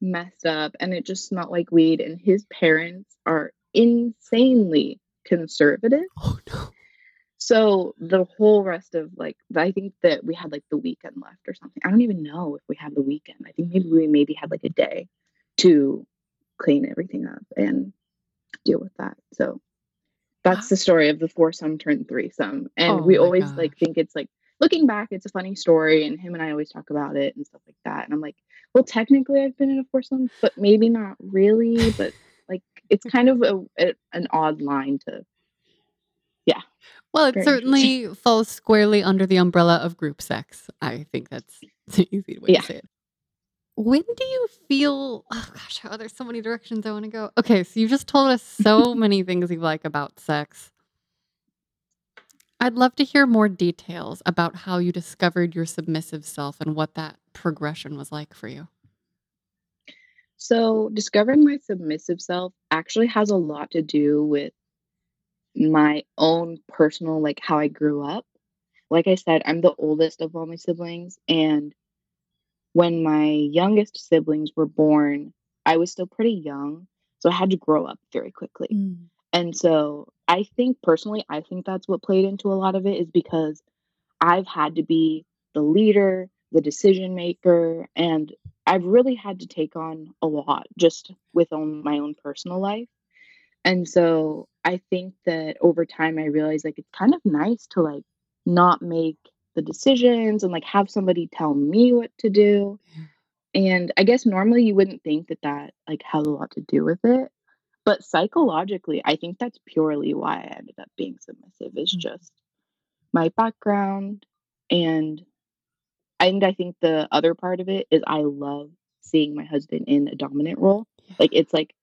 messed up and it just smelled like weed and his parents are insanely conservative. Oh no. So the whole rest of like I think that we had like the weekend left or something. I don't even know if we had the weekend. I think maybe we maybe had like a day to clean everything up and deal with that. So that's the story of the foursome turned threesome. And Oh we always like think it's like looking back, it's a funny story, and him and I always talk about it and stuff like that. And I'm like, well, technically I've been in a foursome, but maybe not really. But like it's kind of a, a an odd line to Well, it certainly falls squarely under the umbrella of group sex. I think that's [LAUGHS] the easy way Yeah. to say it. When do you feel? Oh gosh, oh, there's so many directions I want to go. Okay, so you just told us so [LAUGHS] many things you like about sex. I'd love to hear more details about how you discovered your submissive self and what that progression was like for you. So, discovering my submissive self actually has a lot to do with my own personal, like how I grew up. Like I said, I'm the oldest of all my siblings. And when my youngest siblings were born, I was still pretty young. So I had to grow up very quickly. Mm. And so I think personally, I think that's what played into a lot of it is because I've had to be the leader, the decision maker, and I've really had to take on a lot just with my own personal life. And so I think that over time I realized like it's kind of nice to like not make the decisions and like have somebody tell me what to do. And I guess normally you wouldn't think that that like has a lot to do with it. But psychologically, I think that's purely why I ended up being submissive is Mm. just my background and and I think the other part of it is I love seeing my husband in a dominant role. Like it's like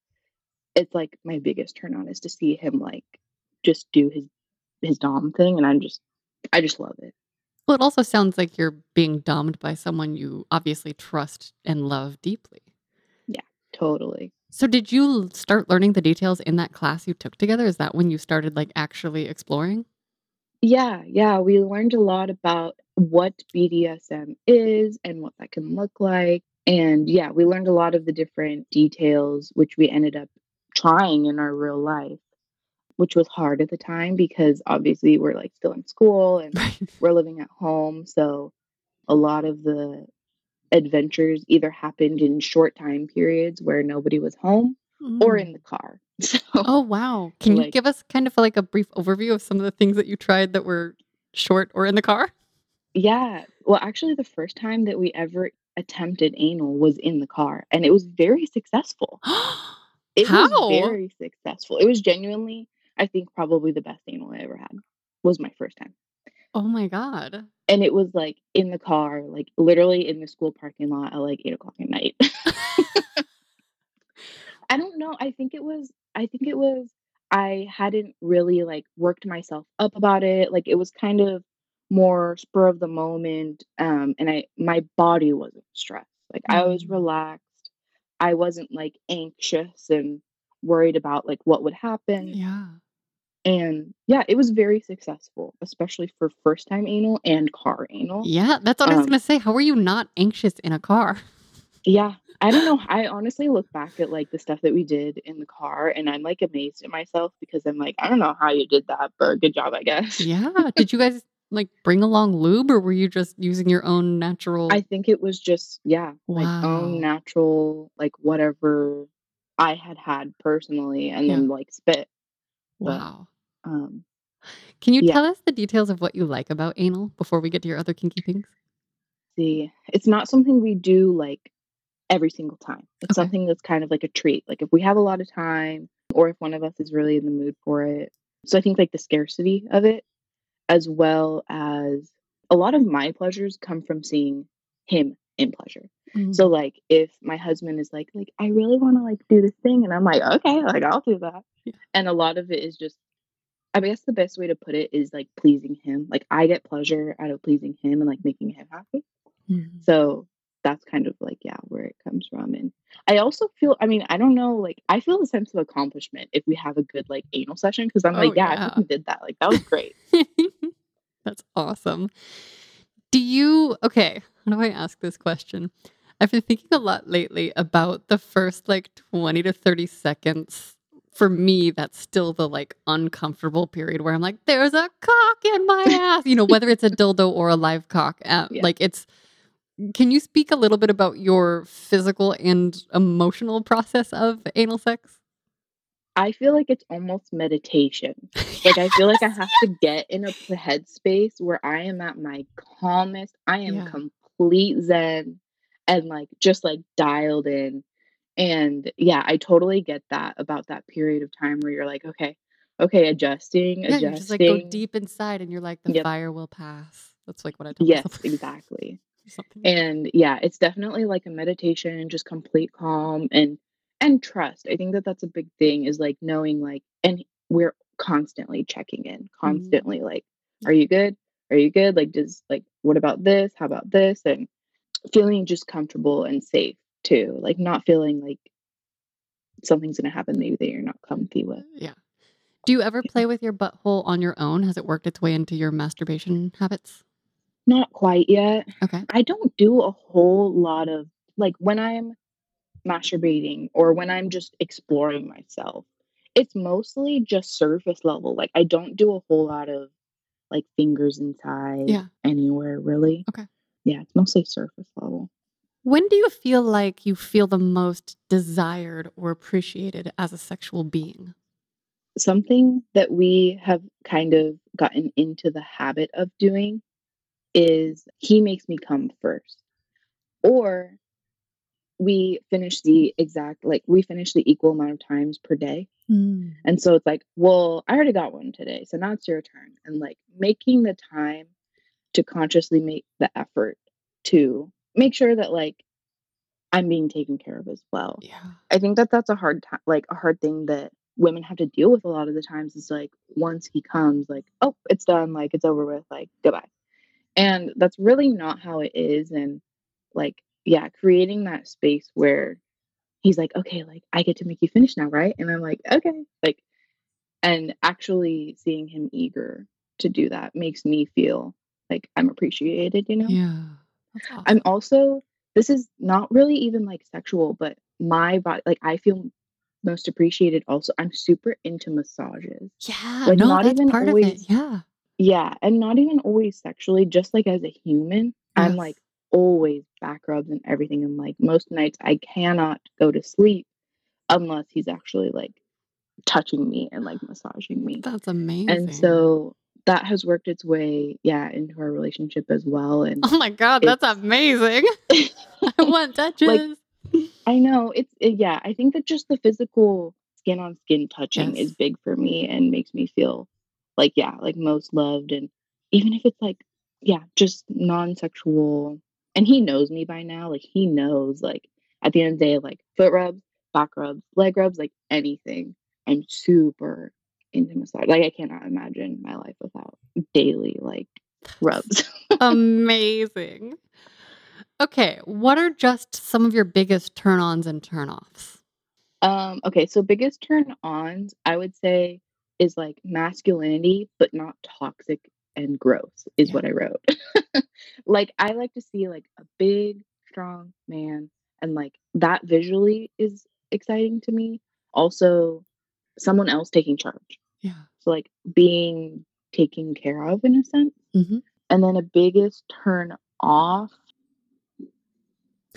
it's like my biggest turn on is to see him like just do his his dom thing and I'm just I just love it. Well, it also sounds like you're being domed by someone you obviously trust and love deeply. Yeah, totally. So, did you start learning the details in that class you took together? Is that when you started like actually exploring? Yeah, yeah, we learned a lot about what BDSM is and what that can look like. And yeah, we learned a lot of the different details, which we ended up trying in our real life, which was hard at the time because obviously we're like still in school and [LAUGHS] we're living at home. So a lot of the adventures either happened in short time periods where nobody was home or in Mm. the car. [LAUGHS] So Oh, wow. Can you give us kind of like a brief overview of some of the things that you tried that were short or in the car? Yeah. Well, actually, the first time that we ever attempted anal was in the car, and it was very successful. [GASPS] [GASPS] It was very successful. It was genuinely, I think, probably the best anal I ever had. Was my first time. Oh my God. And it was like in the car, like literally in the school parking lot at like eight o'clock at night. [LAUGHS] I don't know. I think it was, I think it was, I hadn't really like worked myself up about it. Like it was kind of more spur of the moment. Um, and I, my body wasn't stressed. Like I was Mm. relaxed. I wasn't like anxious and worried about like what would happen. Yeah. And yeah, it was very successful, especially for first time anal and car anal. Yeah. That's what I was Um, going to say. How were you not anxious in a car? Yeah, I don't know. [LAUGHS] I honestly look back at like the stuff that we did in the car and I'm like amazed at myself because I'm like, I don't know how you did that, but good job, I guess. Yeah. Did you guys like bring along lube or were you just using your own natural? I think it was just, yeah, like own natural, like whatever I had had personally and Yeah. then like spit. But Wow. um, Can you yeah, tell us the details of what you like about anal before we get to your other kinky things? see, it's not something we do like every single time. It's Okay. something that's kind of like a treat. Like if we have a lot of time or if one of us is really in the mood for it. So I think like the scarcity of it as well as a lot of my pleasures come from seeing him in pleasure. So Mm. like if my husband is like like I really want to like do this thing and I'm like okay, like I'll do that. Yeah. And a lot of it is just I guess the best way to put it is like pleasing him. Like I get pleasure out of pleasing him and like making him happy. Mhm. So that's kind of like yeah, where it comes from. And I also feel I mean, I don't know, like I feel a sense of accomplishment if we have a good like anal session because I'm Oh, like, yeah, I yeah. fucking did that. Like that was great. [LAUGHS] That's awesome. Do you, okay, how do I ask this question? I've been thinking a lot lately about the first like 20 to 30 seconds. For me, that's still the like uncomfortable period where I'm like, there's a cock in my [LAUGHS] ass, you know, whether it's a dildo or a live cock. Uh, Yeah. like, it's, can you speak a little bit about your physical and emotional process of anal sex? I feel like it's almost meditation. [LAUGHS] Like I feel like I have to get in a headspace where I am at my calmest. I am Yeah. complete zen and like just like dialed in. And yeah, I totally get that about that period of time where you're like, okay, okay, adjusting, Yeah, you just like go deep inside and you're like, the Yep. fire will pass. That's like what I tell Yes, myself. [LAUGHS] exactly. Something. And yeah, it's definitely like a meditation, just complete calm and and trust. I think that that's a big thing is like knowing like and we're constantly checking in, Mhm. constantly like Are you good? Are you good? Like, does like what about this? How about this? And feeling just comfortable and safe too. Like not feeling like something's gonna happen maybe that you're not comfy with. Yeah. Do you ever play with your butthole on your own? Has it worked its way into your masturbation habits? Not quite yet. Okay. I don't do a whole lot of like when I'm masturbating or when I'm just exploring myself. It's mostly just surface level. Like I don't do a whole lot of like fingers inside Yeah. anywhere really. Okay. Yeah, it's mostly surface level. When do you feel like you feel the most desired or appreciated as a sexual being? Something that we have kind of gotten into the habit of doing is he makes me come first. Or we finish the exact like we finish the equal amount of times per day. Mm. And so it's like, well, I already got one today, so now it's your turn. And like making the time to consciously make the effort to make sure that like I'm being taken care of as well. Yeah. I think that that's a hard time, like a hard thing that women have to deal with a lot of the times is like once he comes, like, oh, it's done, like it's over with, like goodbye. And that's really not how it is. And like, yeah, creating that space where he's like, okay, like I get to make you finish now, right? And I'm like, okay, like, and actually seeing him eager to do that makes me feel like I'm appreciated, you know? Yeah. Awesome. I'm also this is not really even like sexual, but my body like I feel most appreciated also. I'm super into massages. yeah. like, no, not that's even part of always- it. Yeah. Yeah, and not even always sexually, just like as a human. I'm like always back rubs and everything. And like most nights I cannot go to sleep unless he's actually like touching me and like massaging me. That's amazing. And so that has worked its way, yeah, into our relationship as well. And Oh my god, that's amazing. [LAUGHS] I [LAUGHS] want touches. I know it's it, yeah. I think that just the physical skin on skin touching Yes. is big for me and makes me feel like yeah, like most loved. And even if it's like yeah, just non-sexual. And he knows me by now. Like he knows like at the end of the day, like foot rubs, back rubs, leg rubs, like anything. I'm super into massage. Like I cannot imagine my life without daily like rubs. [LAUGHS] amazing. Okay, what are just some of your biggest turn ons and turn offs? Um, okay, so biggest turn ons, I would say, is like masculinity, but not toxic and gross, is Yeah. what I wrote. [LAUGHS] like, I like to see like a big, strong man, and like that visually is exciting to me. Also, someone else taking charge. Yeah. So, like, being taken care of in a sense. hmm And then a biggest turn off.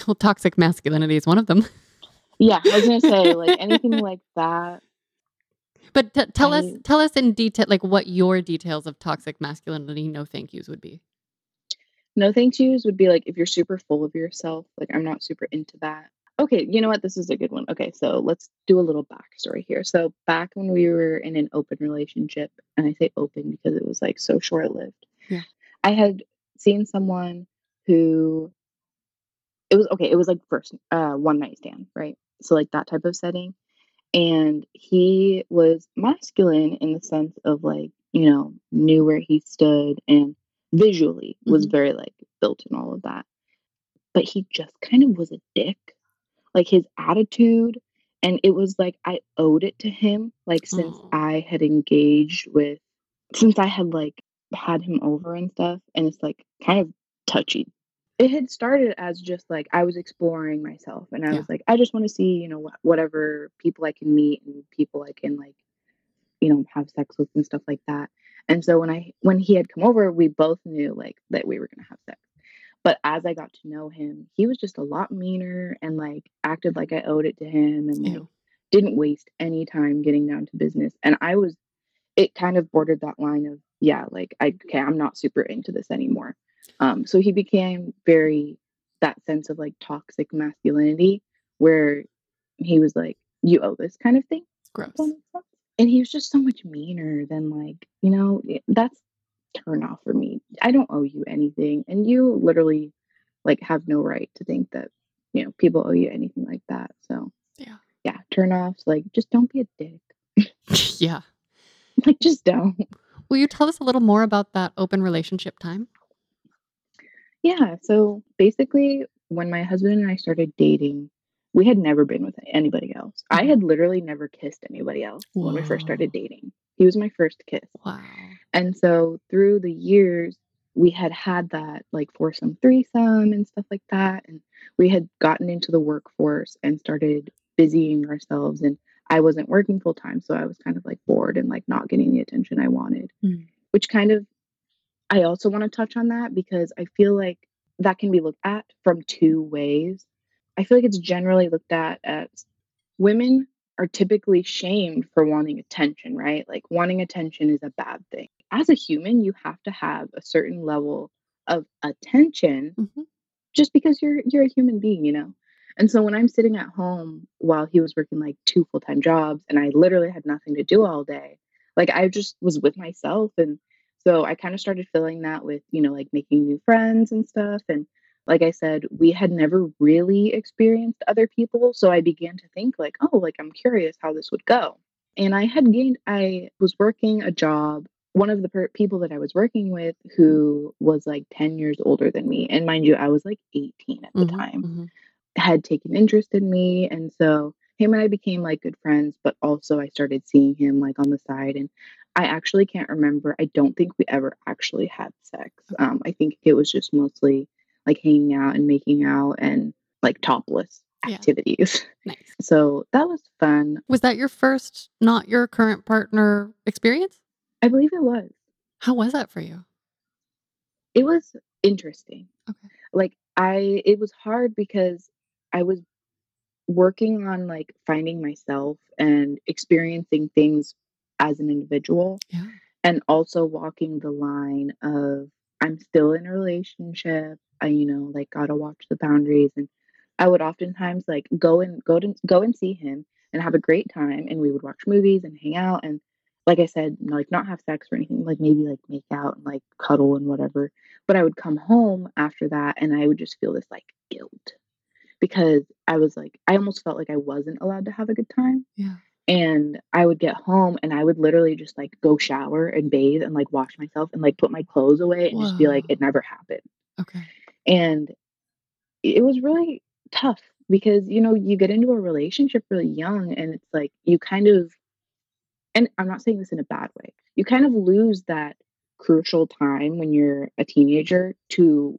Well, toxic masculinity is one of them. Yeah, I was gonna say, like, anything [LAUGHS] like that. But t- tell us, tell us in detail, like what your details of toxic masculinity, no thank yous would be. No thank yous would be like if you're super full of yourself. Like I'm not super into that. Okay, you know what? This is a good one. Okay, so let's do a little backstory here. So back when we were in an open relationship, and I say open because it was like so short lived. Yeah. I had seen someone who it was okay, it was like first uh one night stand, right? So like that type of setting. And he was masculine in the sense of like, you know, knew where he stood and visually was Mhm. very like built and all of that. But he just kind of was a dick. Like his attitude and it was like I owed it to him like since Aw. I had engaged with since I had like had him over and stuff and it's like kind of touchy. It had started as just like I was exploring myself and I Yeah. was like I just want to see, you know, wh- whatever people I can meet and people I can like you know have sex with and stuff like that. And so when I when he had come over, we both knew like that we were gonna have sex. But as I got to know him, he was just a lot meaner and like acted like I owed it to him and like Ew. didn't waste any time getting down to business. And I was it kind of bordered that line of yeah, like I okay, I'm not super into this anymore. Um so he became very that sense of like toxic masculinity where he was like you owe this kind of thing Gross. if that makes sense. And he was just so much meaner than like, you know, that's turn off for me. I don't owe you anything. And you literally like have no right to think that, you know, people owe you anything like that. So Yeah. yeah, turn offs, like just don't be a dick. [LAUGHS] yeah. [LAUGHS] Like just don't. Will you tell us a little more about that open relationship time? Yeah. So basically, when my husband and I started dating, we had never been with anybody else. I Mhm. had literally never kissed anybody else when we first started dating. He was my first kiss. Wow. And so through the years, we had had that like foursome threesome and stuff like that. And we had gotten into the workforce and started busying ourselves. And I wasn't working full time. So I was kind of like bored and like not getting the attention I wanted, Mm. which kind of, I also want to touch on that because I feel like that can be looked at from two ways. I feel like it's generally looked at as women are typically shamed for wanting attention, right? Like wanting attention is a bad thing. As a human, you have to have a certain level of attention Mhm. just because you're you're a human being, you know. And so when I'm sitting at home while he was working like two full-time jobs and I literally had nothing to do all day, like I just was with myself and so I kind of started filling that with, you know, like making new friends and stuff and like I said, we had never really experienced other people, so I began to think like, oh, like I'm curious how this would go. And I had gained I was working a job one of the per- people that I was working with who was like 10 years older than me and mind you I was like 18 at the Mhm, time mhm. had taken interest in me and so him and I became like good friends but also I started seeing him like on the side and I actually can't remember I don't think we ever actually had sex um I think it was just mostly like hanging out and making out and like topless Yeah. activities [LAUGHS] Nice. so that was fun Was that your first, not your current partner experience? I believe it was How was that for you? it was interesting Okay. like I it was hard because I was working on like finding myself and experiencing things as an individual Yeah. and also walking the line of I'm still in a relationship. I, you know, like gotta watch the boundaries and I would oftentimes like go and go to go and see him and have a great time and we would watch movies and hang out and like I said, like not have sex or anything, like maybe like make out and like cuddle and whatever. But I would come home after that and I would just feel this like guilt because I was like, I almost felt like I wasn't allowed to have a good time. Yeah. And I would get home and I would literally just like go shower and bathe and like wash myself and like put my clothes away and just be like, it never happened. Okay. And it was really tough because, you know, you get into a relationship really young and it's like you kind of, and I'm not saying this in a bad way, you kind of lose that crucial time when you're a teenager to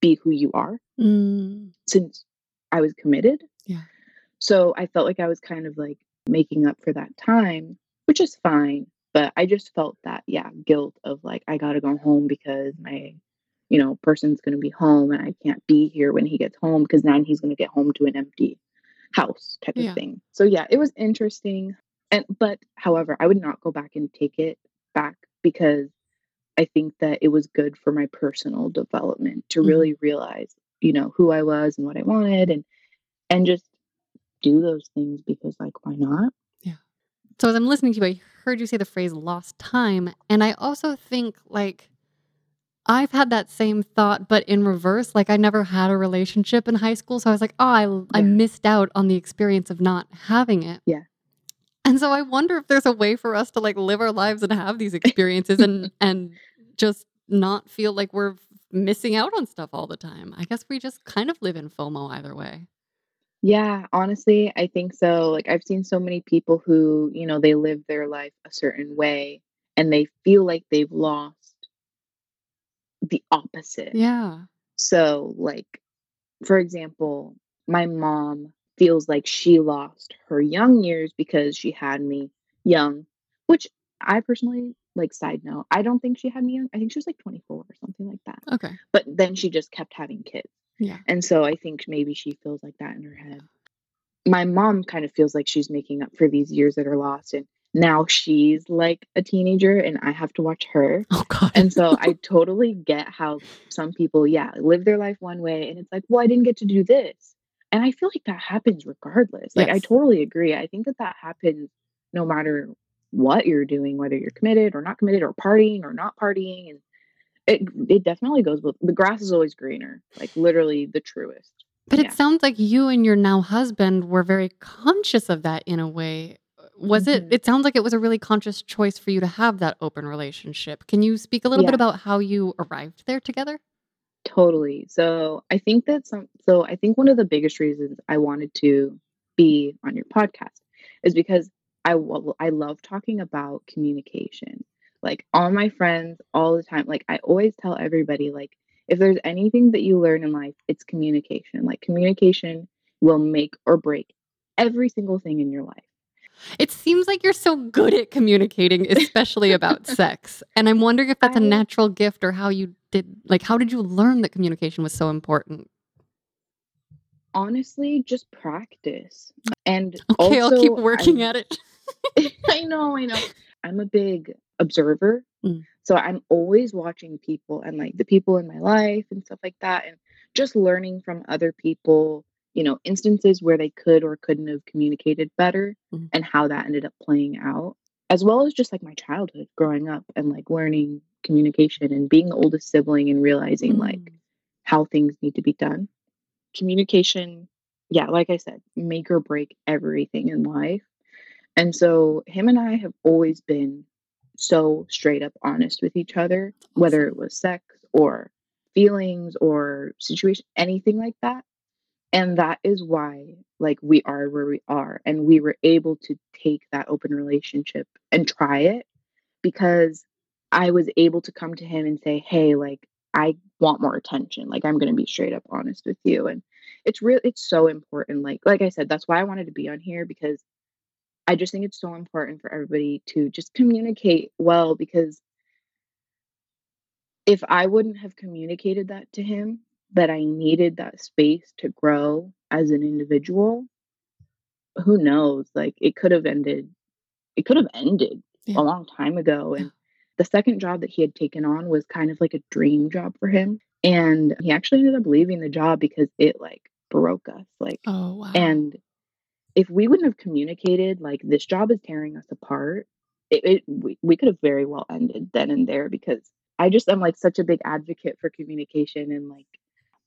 be who you are Mm. since I was committed. Yeah. So I felt like I was kind of like making up for that time, which is fine. But I just felt that, yeah, guilt of like, I got to go home because my, you know, person's going to be home and I can't be here when he gets home because then he's going to get home to an empty house type Yeah. of thing. So yeah, it was interesting. And, but however, I would not go back and take it back because I think that it was good for my personal development to Mhm. really realize, you know, who I was and what I wanted and and just do those things because like why not? Yeah. So as I'm listening to you, I heard you say the phrase lost time. And I also think like I've had that same thought, but in reverse. Like I never had a relationship in high school. So I was like, oh, I, I missed out on the experience of not having it. Yeah. And so I wonder if there's a way for us to like live our lives and have these [LAUGHS] experiences and and just not feel like we're missing out on stuff all the time. I guess we just kind of live in FOMO either way. Yeah, honestly, I think so. Like I've seen so many people who, you know, they live their life a certain way and they feel like they've lost the opposite. Yeah. So, like, for example, my mom feels like she lost her young years because she had me young, which I personally, like, side note, I don't think she had me young. I think she was like 24 or something like that. Okay. But then she just kept having kids. Yeah. And so I think maybe she feels like that in her head. My mom kind of feels like she's making up for these years that are lost. And now she's like a teenager and I have to watch her. Oh God. And so [LAUGHS] I totally get how some people, yeah, live their life one way and it's like, well, I didn't get to do this. And I feel like that happens regardless. Like, I totally agree. I think that that happens no matter what you're doing, whether you're committed or not committed or partying or not partying. And it, it definitely goes with the grass is always greener, like literally the truest. But Yeah. it sounds like you and your now husband were very conscious of that in a way. was it Mhm. it sounds like it was a really conscious choice for you to have that open relationship. Can you speak a little bit about how you arrived there together? Totally. So I think that some so I think one of the biggest reasons I wanted to be on your podcast is because I I love talking about communication. Like all my friends all the time, like I always tell everybody like if there's anything that you learn in life, it's communication. Like communication will make or break every single thing in your life. It seems like you're so good at communicating, [LAUGHS] especially about sex. And I'm wondering if that's a I natural gift or how you did like how did you learn that communication was so important? honestly just practice. And Okay, I'll keep working I'm at it. [LAUGHS] I know, I know. I'm a big observer. Mm. So I'm always watching people and like the people in my life and stuff like that and just learning from other people, you know, instances where they could or couldn't have communicated better Mhm. and how that ended up playing out. As well as just like my childhood growing up and like learning communication and being the oldest sibling and realizing like Mm. how things need to be done. Communication, yeah, like I said, make or break everything in life. And so him and I have always been so straight up honest with each other, whether it was sex or feelings or situation, anything like that. And that is why like we are where we are and we were able to take that open relationship and try it because I was able to come to him and say, "Hey, like I want more attention. Like I'm going to be straight up honest with you." And it's real it's so important. Like like I said, that's why I wanted to be on here because I just think it's so important for everybody to just communicate well because if I wouldn't have communicated that to him that I needed that space to grow as an individual, who knows? Like it could have ended it could have ended Yeah. a long time ago and the second job that he had taken on was kind of like a dream job for him and he actually ended up leaving the job because it like broke us like Oh, wow. and if we wouldn't have communicated like this job is tearing us apart it, it we, we could have very well ended then and there because i just am like such a big advocate for communication and like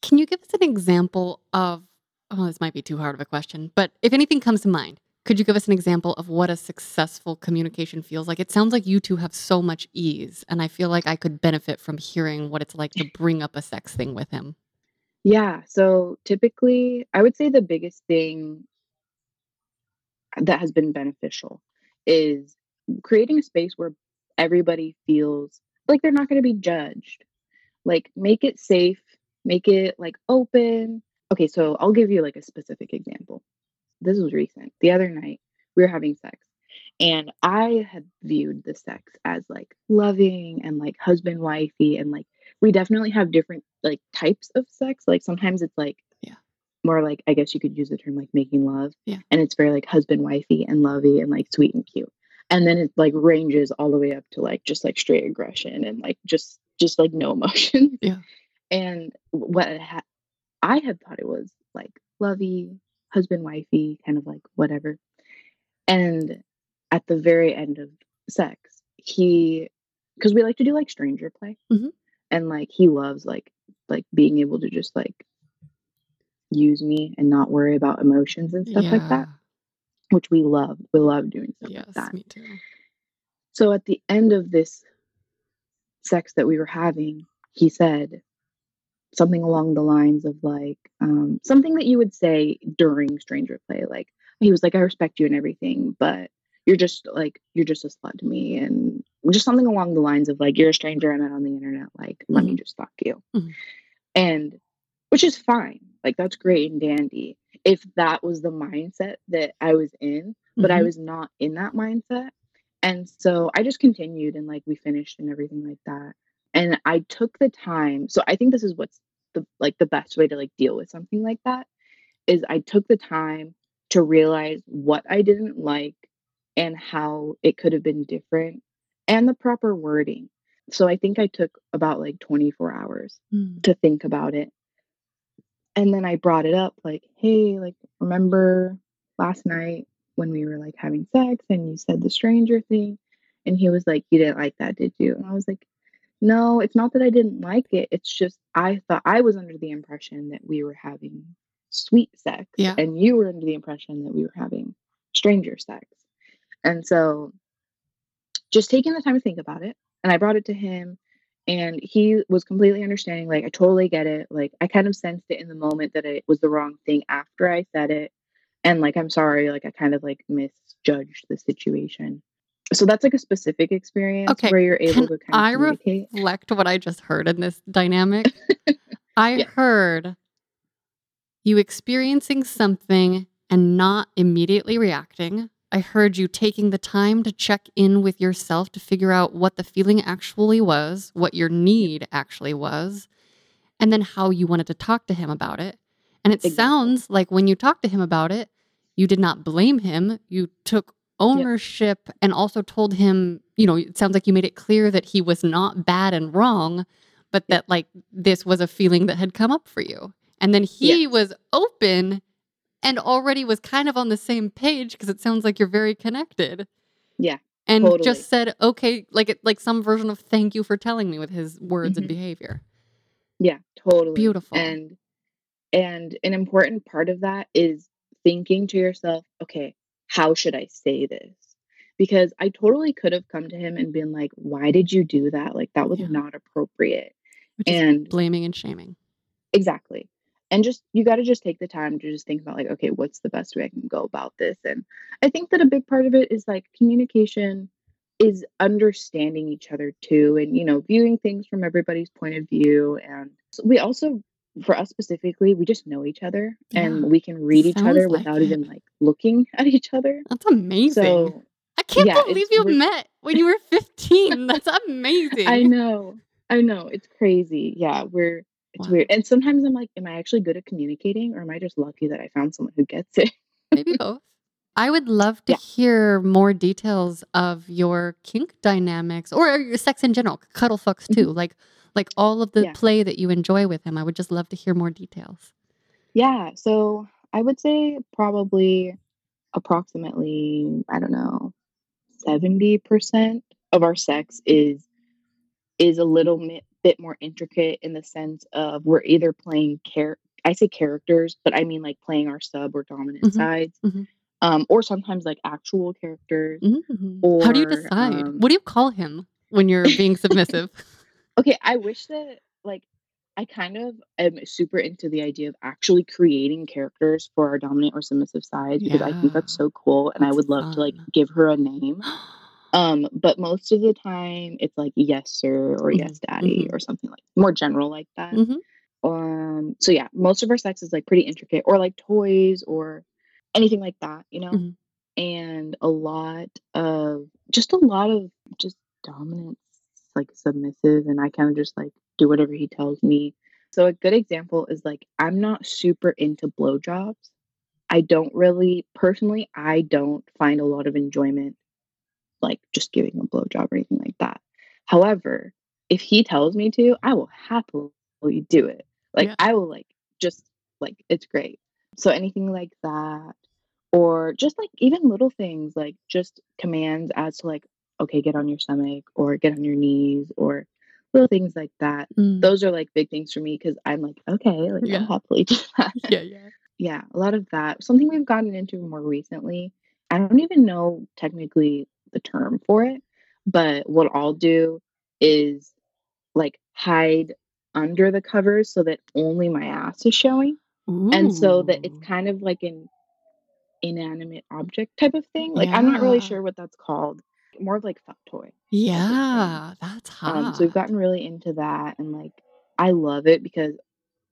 Can you give us an example of oh, this might be too hard of a question, but if anything comes to mind, could you give us an example of what a successful communication feels like? It sounds like you two have so much ease, and I feel like I could benefit from hearing what it's like to [LAUGHS] bring up a sex thing with him. yeah so typically i would say the biggest thing that has been beneficial is creating a space where everybody feels like they're not going to be judged. Like make it safe, make it like open. Okay, so I'll give you like a specific example. This was recent. The other night we were having sex and I had viewed the sex as like loving and like husband wifey and like we definitely have different like types of sex. Like sometimes it's like. More like I guess you could use the term like making love. Yeah. And it's very like husband wifey and lovey and like sweet and cute. And then it like ranges all the way up to like just like straight aggression and like just just like no [LAUGHS] emotion. Yeah. And what ha- I had thought it was like lovey, husband wifey, kind of like whatever. And at the very end of sex, he because we like to do like stranger play. Mhm. And like he loves like like being able to just like use me and not worry about emotions and stuff like that, which we love. We love doing stuff Yes, like that. me too. So at the end of this sex that we were having, he said something along the lines of like um, something that you would say during stranger play. Like he was like, "I respect you and everything, but you're just like you're just a slut to me," and just something along the lines of like, "You're a stranger I met on the internet. Like, let me Mhm. just fuck you," Mhm. and which is fine. Like that's great and dandy if that was the mindset that I was in, but I Mhm. was not in that mindset. And so I just continued and like we finished and everything like that. And I took the time. So I think this is what's the like the best way to like deal with something like that is I took the time to realize what I didn't like and how it could have been different and the proper wording. So I think I took about like 24 hours Mm. to think about it. And then I brought it up like, "Hey, like remember last night when we were like having sex and you said the stranger thing?" And he was like, "You didn't like that, did you?" And I was like, "No, it's not that I didn't like it. It's just I thought I was under the impression that we were having sweet sex Yeah. and you were under the impression that we were having stranger sex." And so just taking the time to think about it. And I brought it to him and he was completely understanding. Like, I totally get it. Like, I kind of sensed it in the moment that it was the wrong thing after I said it. And like, I'm sorry, like, I kind of like misjudged the situation. So that's like a specific experience Okay, where you're able can to kind of I communicate. reflect what I just heard in this dynamic? [LAUGHS] I Yeah. heard you experiencing something and not immediately reacting. I heard you taking the time to check in with yourself to figure out what the feeling actually was, what your need actually was, and then how you wanted to talk to him about it. And it Exactly. sounds like when you talked to him about it, you did not blame him. You took ownership and also told him, you know, it sounds like you made it clear that he was not bad and wrong, but Yeah. that like this was a feeling that had come up for you. And then he Yes. was open and already was kind of on the same page because it sounds like you're very connected. Yeah, And totally. just said, okay, like it like some version of thank you for telling me with his words and Mhm. behavior. Yeah, totally. Beautiful. And and an important part of that is thinking to yourself, okay, how should I say this? Because I totally could have come to him and been like, why did you do that? Like that was Yeah. not appropriate. And blaming and shaming. exactly. And just you got to just take the time to just think about like, okay, what's the best way I can go about this? And I think that a big part of it is like communication is understanding each other too and you know viewing things from everybody's point of view and so we also for us specifically we just know each other Yeah. and we can read each other like without it. even like looking [LAUGHS] at each other That's amazing. so I can't yeah, believe you met when you were 15. That's [LAUGHS] amazing. i know i know it's crazy yeah we're it's Wow. weird and sometimes i'm like am i actually good at communicating or am i just lucky that i found someone who gets it Maybe [LAUGHS] both. I would love to Yeah. hear more details of your kink dynamics or your sex in general, cuddle fucks too. Like like all of the Mm-hmm. Yeah. play that you enjoy with him. I would just love to hear more details. Yeah, so I would say probably approximately, I don't know, 70% of our sex is is a little mi- bit more intricate in the sense of we're either playing care I say characters, but I mean like playing our sub or dominant Mhm, sides. mhm. Um, or sometimes like actual characters. Mhm. How do you decide? um, what do you call him when you're being submissive? [LAUGHS] Okay, I wish that like I kind of am super into the idea of actually creating characters for our dominant or submissive sides because I think that's so cool and I would love to like give her a name. [GASPS] [GASPS] Um, but most of the time it's like yes sir or Mhm, yes daddy mhm. or something like more general like that. Mhm. Um, so yeah, most of our sex is like pretty intricate or like toys or anything like that, you know? Mhm. And a lot of just a lot of just dominance, like submissive, and I kind of just like do whatever he tells me. So a good example is like I'm not super into blowjobs. I don't really personally, I don't find a lot of enjoyment like just giving a blowjob or anything like that. However, if he tells me to, I will happily do it. Like Yeah. I will like just like it's great. So anything like that or just like even little things like just commands as to like okay, get on your stomach or get on your knees or little things like that. Mm. Those are like big things for me because I'm like okay, like Yeah. I'll happily do [LAUGHS] that. Yeah, yeah. Yeah, a lot of that. Something we've gotten into more recently. I don't even know technically the term for it, but what I'll do is like hide under the covers so that only my ass is showing. And so that it's kind of like an inanimate object type of thing. Like I'm not really sure what that's called. More of like fuck toy type of thing. Yeah, that's Um, so we've gotten really into that and like I love it because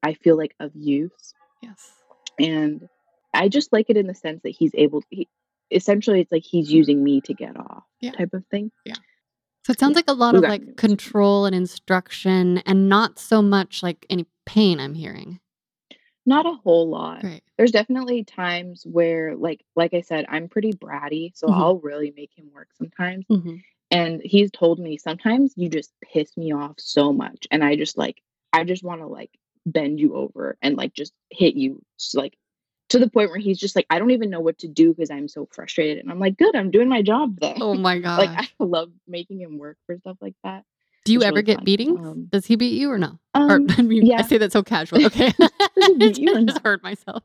I feel like of use Yes. and I just like it in the sense that he's able to, he, essentially it's like he's using me to get off Yeah. type of thing. Yeah. So it sounds Yeah, like a lot of like it. control and instruction and not so much like any pain I'm hearing. Not a whole lot. Great. There's definitely times where like like I said, I'm pretty bratty, so Mhm. I'll really make him work sometimes. hmm And he's told me sometimes you just piss me off so much and I just like I just want to like bend you over and like just hit you like to the point where he's just like I don't even know what to do because I'm so frustrated and I'm like good, I'm doing my job then. Oh my god! [LAUGHS] like I love making him work for stuff like that. Do you It's ever really get fun. beatings? Um, Does he beat you or no? Or [LAUGHS] um I mean, I say that so casual. [LAUGHS] Okay. I or just heard myself.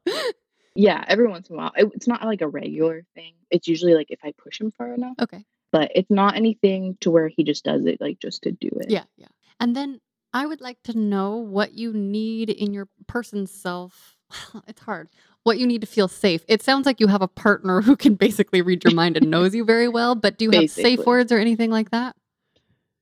Yeah, every once in a while. It, it's not like a regular thing. It's usually like if I push him far enough. Okay. But it's not anything to where he just does it like just to do it. Yeah, yeah. And then I would like to know what you need in your person's self. [SIGHS] It's hard. What you need to feel safe. It sounds like you have a partner [LAUGHS] who can basically read your mind and knows you very well, but do you have safe words or anything like that?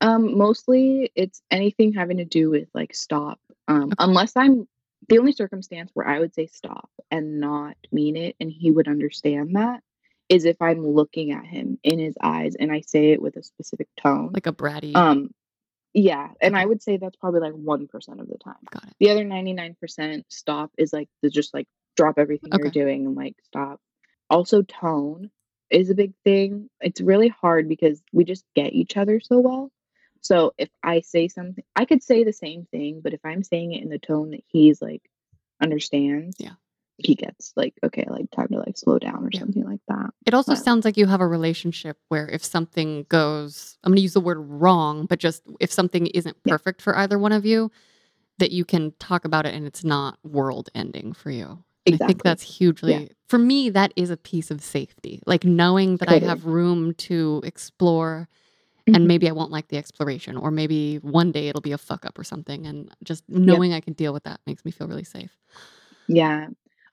Um, mostly it's anything having to do with like stop. Um, Okay. unless I'm the only circumstance where I would say stop and not mean it and he would understand that is if I'm looking at him in his eyes and I say it with a specific tone. Like a bratty. Um, yeah, and I would say that's probably like 1% of the time. Got it. The other 99% stop is like to just like drop everything you're doing and like stop. Also, tone is a big thing. It's really hard because we just get each other so well. So if I say something, I could say the same thing, but if I'm saying it in the tone that he's like understands, Yeah. he gets like, okay, like time to like slow down or Yeah. something like that. It also But- sounds like you have a relationship where if something goes, I'm going to use the word wrong, but just if something isn't Yeah. perfect for either one of you, that you can talk about it and it's not world ending for you. And I think that's hugely, for me, that is a piece of safety. Like knowing that I have room to explore Mhm. and maybe I won't like the exploration, or maybe one day it'll be a fuck up or something. And just knowing I can deal with that makes me feel really safe. Yeah.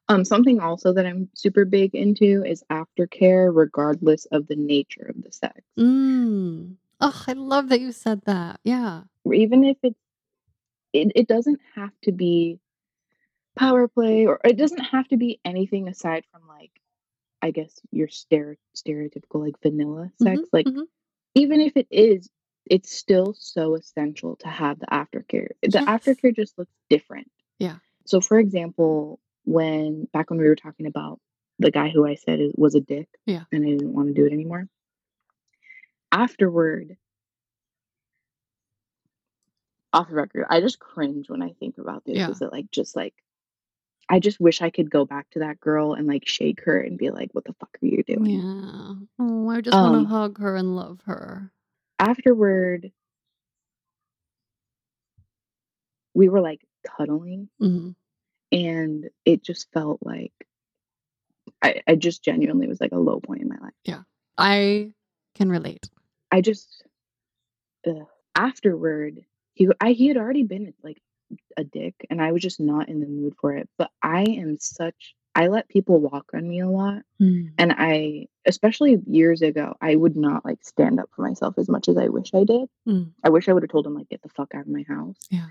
Um, something also that I'm super big into is aftercare, regardless of the nature of the sex. Mm. Oh, I love that you said that. Yeah. Even if it's, it, it doesn't have to be power play, or it doesn't have to be anything aside from like, I guess your stere- stereotypical like vanilla sex. Mhm, Like, mhm. even if it is, it's still so essential to have the aftercare. The Yes. aftercare just looks different. Yeah. So, for example, when back when we were talking about the guy who I said is, was a dick, Yeah. and I didn't want to do it anymore. Afterward, off the record, I just cringe when I think about this. Yeah. Is it like just like I just wish I could go back to that girl and like shake her and be like, "What the fuck are you doing?" Yeah. Oh, I just want Um, to hug her and love her. Afterward, we were like cuddling, Mhm. and it just felt like I, I just genuinely was like a low point in my life. Yeah. I can relate. I just ugh. afterward he I he had already been like a dick and I was just not in the mood for it. But I am such I let people walk on me a lot Mm. and I especially years ago I would not like stand up for myself as much as I wish I did. Mm. I wish I would have told him like get the fuck out of my house. Yeah.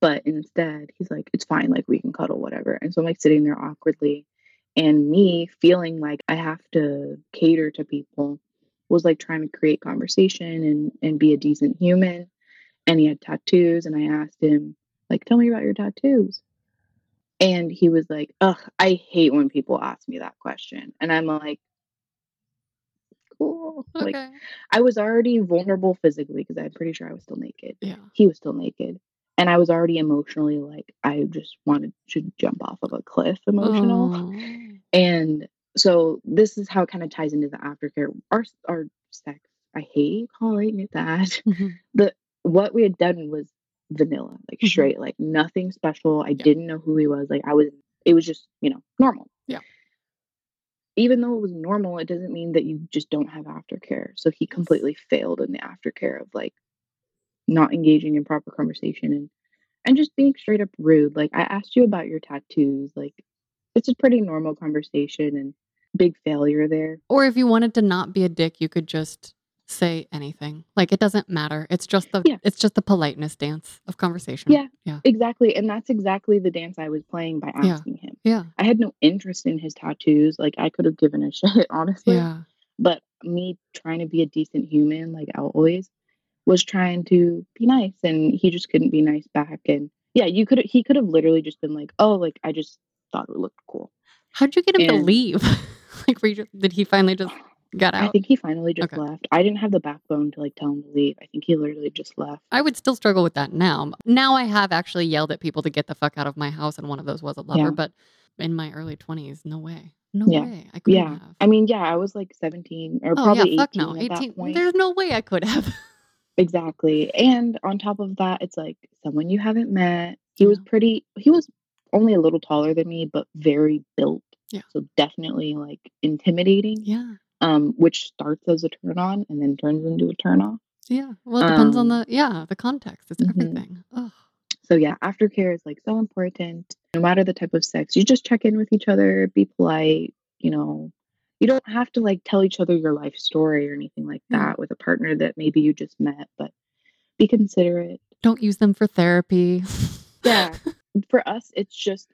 But instead he's like it's fine like we can cuddle whatever. And so I'm like sitting there awkwardly and me feeling like I have to cater to people was like trying to create conversation and and be a decent human and he had tattoos and I asked him like tell me about your tattoos and he was like ugh I hate when people ask me that question and I'm like cool [LAUGHS] like Okay. I was already vulnerable physically because I'm pretty sure I was still naked Yeah. he was still naked and I was already emotionally like I just wanted to jump off of a cliff emotional Oh. and so this is how it kind of ties into the aftercare. Our our sex, I hate calling it that. Mhm. The what we had done was vanilla, like Mhm. straight, like nothing special. I Yeah. didn't know who he was. Like I was, it was just you know normal. Yeah. Even though it was normal, it doesn't mean that you just don't have aftercare. So he completely failed in the aftercare of like not engaging in proper conversation and and just being straight up rude. Like I asked you about your tattoos, like it's a pretty normal conversation and big failure there. Or if you wanted to not be a dick, you could just say anything. Like it doesn't matter. It's just the Yeah. it's just the politeness dance of conversation. Yeah. Yeah. Exactly. And that's exactly the dance I was playing by Yeah. asking him. Yeah. I had no interest in his tattoos. Like I could have given a [LAUGHS] shit, honestly. Yeah. But me trying to be a decent human, like I always was trying to be nice and he just couldn't be nice back. And yeah, you could he could have literally just been like, Oh, like I just thought it looked cool. How'd you get him to leave? [LAUGHS] like were you did he finally just get I think he finally just Okay. left. I didn't have the backbone to like tell him to leave. I think he literally just left. I would still struggle with that now. Now I have actually yelled at people to get the fuck out of my house, and one of those was a lover. Yeah. But in my early twenties, no way, no Yeah. way, I couldn't Yeah. have. I mean, yeah, I was like 17 or oh probably yeah, fuck 18 no, at eighteen. that point. There's no way I could have. Exactly. And on top of that, it's like someone you haven't met. He was pretty, he was only a little taller than me, but very built. Yeah. So definitely like intimidating. Yeah. Um, which starts as a turn on and then turns into a turn off. Yeah. Well, it depends on Um, the yeah, the context. It's mhm. everything. Oh. So yeah, aftercare is like so important. No matter the type of sex, you just check in with each other, be polite, you know. You don't have to like tell each other your life story or anything like that with a partner that maybe you just met, but be considerate. Don't use them for therapy. Yeah. [LAUGHS] For us, it's just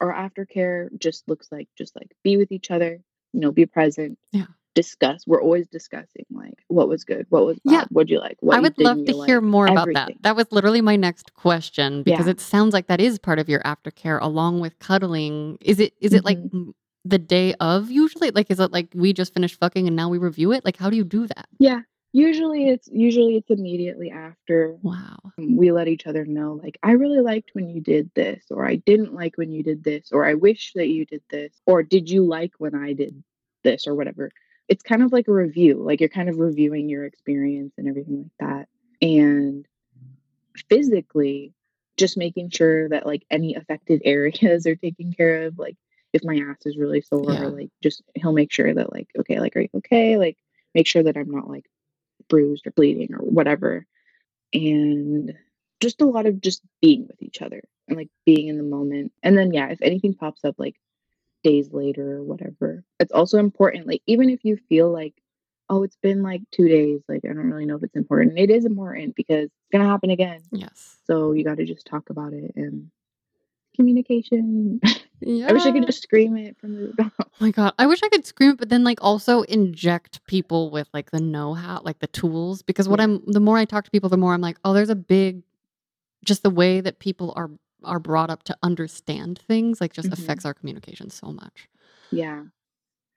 our aftercare just looks like just like be with each other, you know, be present. Yeah. Discuss. We're always discussing like what was good, what was bad, Yeah. what'd you like, what I would love to hear like, more about that. That was literally my next question because Yeah. it sounds like that is part of your aftercare along with cuddling. Is it is it like Mhm. m- the day of usually? Like is it like we just finished fucking and now we review it? Like how do you do that? Yeah. Usually it's usually it's immediately after Wow. Um, we let each other know like I really liked when you did this or I didn't like when you did this or I wish that you did this or did you like when I did this or whatever. It's kind of like a review. Like you're kind of reviewing your experience and everything like that. And physically just making sure that like any affected [LAUGHS] areas are taken care of like if my ass is really sore Yeah. like just he'll make sure that like okay like are you okay like make sure that i'm not like bruised or bleeding or whatever and just a lot of just being with each other and like being in the moment and then yeah if anything pops up like days later or whatever it's also important like even if you feel like oh it's been like two days like i don't really know if it's important it is important because it's gonna happen again Yes. so you got to just talk about it and communication. [LAUGHS] Yeah. I wish I could just scream it from the [LAUGHS] rooftop. Oh my god, I wish I could scream it, but then like also inject people with like the know-how, like the tools. Because what Yeah. I'm, the more I talk to people, the more I'm like, oh, there's a big, just the way that people are are brought up to understand things, like just Mhm. affects our communication so much. Yeah.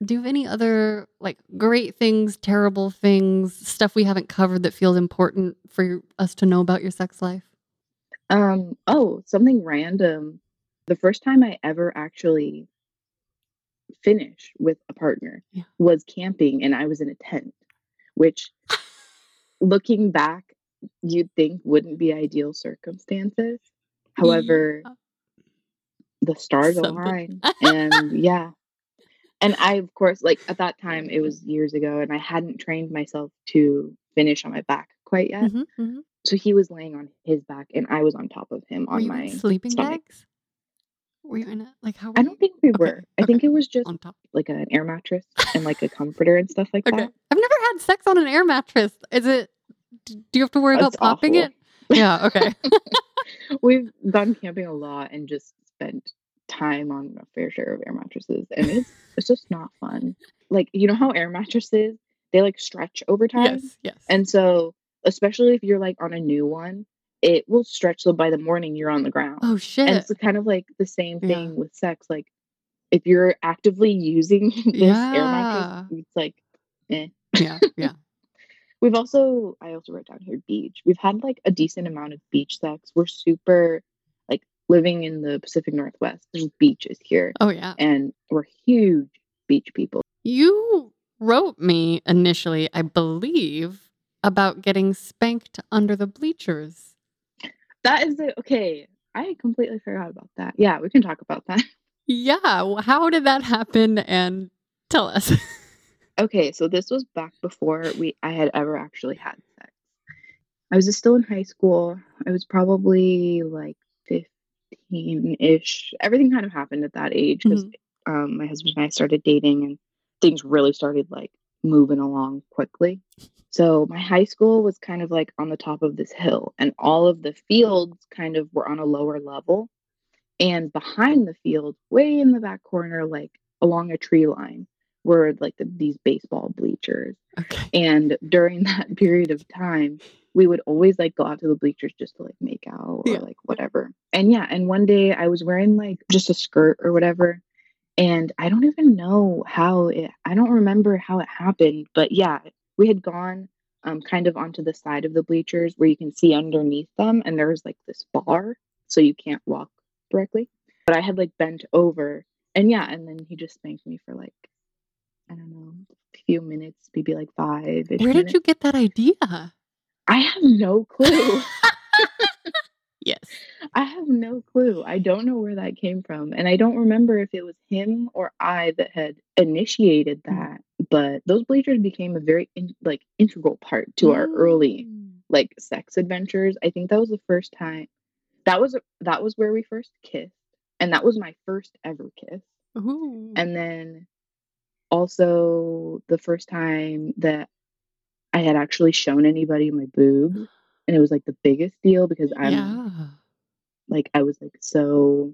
Do you have any other like great things, terrible things, stuff we haven't covered that feels important for your- us to know about your sex life? Um. Oh, something random. The first time I ever actually finished with a partner Yeah. was camping, and I was in a tent, which, looking back, you'd think wouldn't be ideal circumstances. However, Yeah. the stars Something. aligned, and yeah. And I, of course, like at that time, it was years ago, and I hadn't trained myself to finish on my back quite yet. Mhm, mhm. So he was laying on his back, and I was on top of him on my. sleeping stomach. bags? Were you in it? Like how? Were I don't think we Okay, were. I think it was just on top. like an air mattress and like a comforter and stuff like Okay. that. I've never had sex on an air mattress. Is it? Do you have to worry about popping awful. it? Yeah. Okay. [LAUGHS] We've gone camping a lot and just spent time on a fair share of air mattresses, and it's [LAUGHS] it's just not fun. Like you know how air mattresses they like stretch over time, yes. Yes. and so especially if you're like on a new one, it will stretch so by the morning you're on the ground. oh shit. And it's kind of like the same Yeah. thing with sex. Like if you're actively using [LAUGHS] this air mattress, it's like, eh. Yeah. Yeah. [LAUGHS] We've also, I also wrote down here beach. We've had like a decent amount of beach sex. We're super, like living in the Pacific Northwest. There's beaches here, Oh yeah. and we're huge beach people. You wrote me initially, I believe, about getting spanked under the bleachers. That is the okay. I completely forgot about that. Yeah, we can talk about that. [LAUGHS] Yeah. How did that happen? And tell us. [LAUGHS] Okay, so this was back before we I had ever actually had sex. I was still in high school. I was probably like 15-ish. Everything kind of happened at that age because um, my husband and I started dating and things really started like moving along quickly. So my high school was kind of like on the top of this hill and all of the fields kind of were on a lower level. And behind the field, way in the back corner, like along a tree line, were like the, these baseball bleachers. Okay. And during that [LAUGHS] period of time, we would always like go out to the bleachers just to like make out or Yeah. like whatever. And yeah, and one day I was wearing like just a skirt or whatever. And I don't even know how it, I don't remember how it happened, but yeah, we had gone um, kind of onto the side of the bleachers where you can see underneath them. And there was like this bar, so you can't walk directly. But I had like bent over and yeah, and then he just spanked me for like, I don't know, a few minutes, maybe like five. Where did you get that idea? I have no clue. [LAUGHS] Yes. I have no clue. I don't know where that came from. And I don't remember if it was him or I that had initiated Mm. that. But those bleachers became a very in, like integral part to our early Mm. like sex adventures. I think that was the first time. That was that was where we first kissed, and that was my first ever kiss. Ooh. And then also the first time that I had actually shown anybody my boob, and it was like the biggest deal because I'm yeah, like I was like so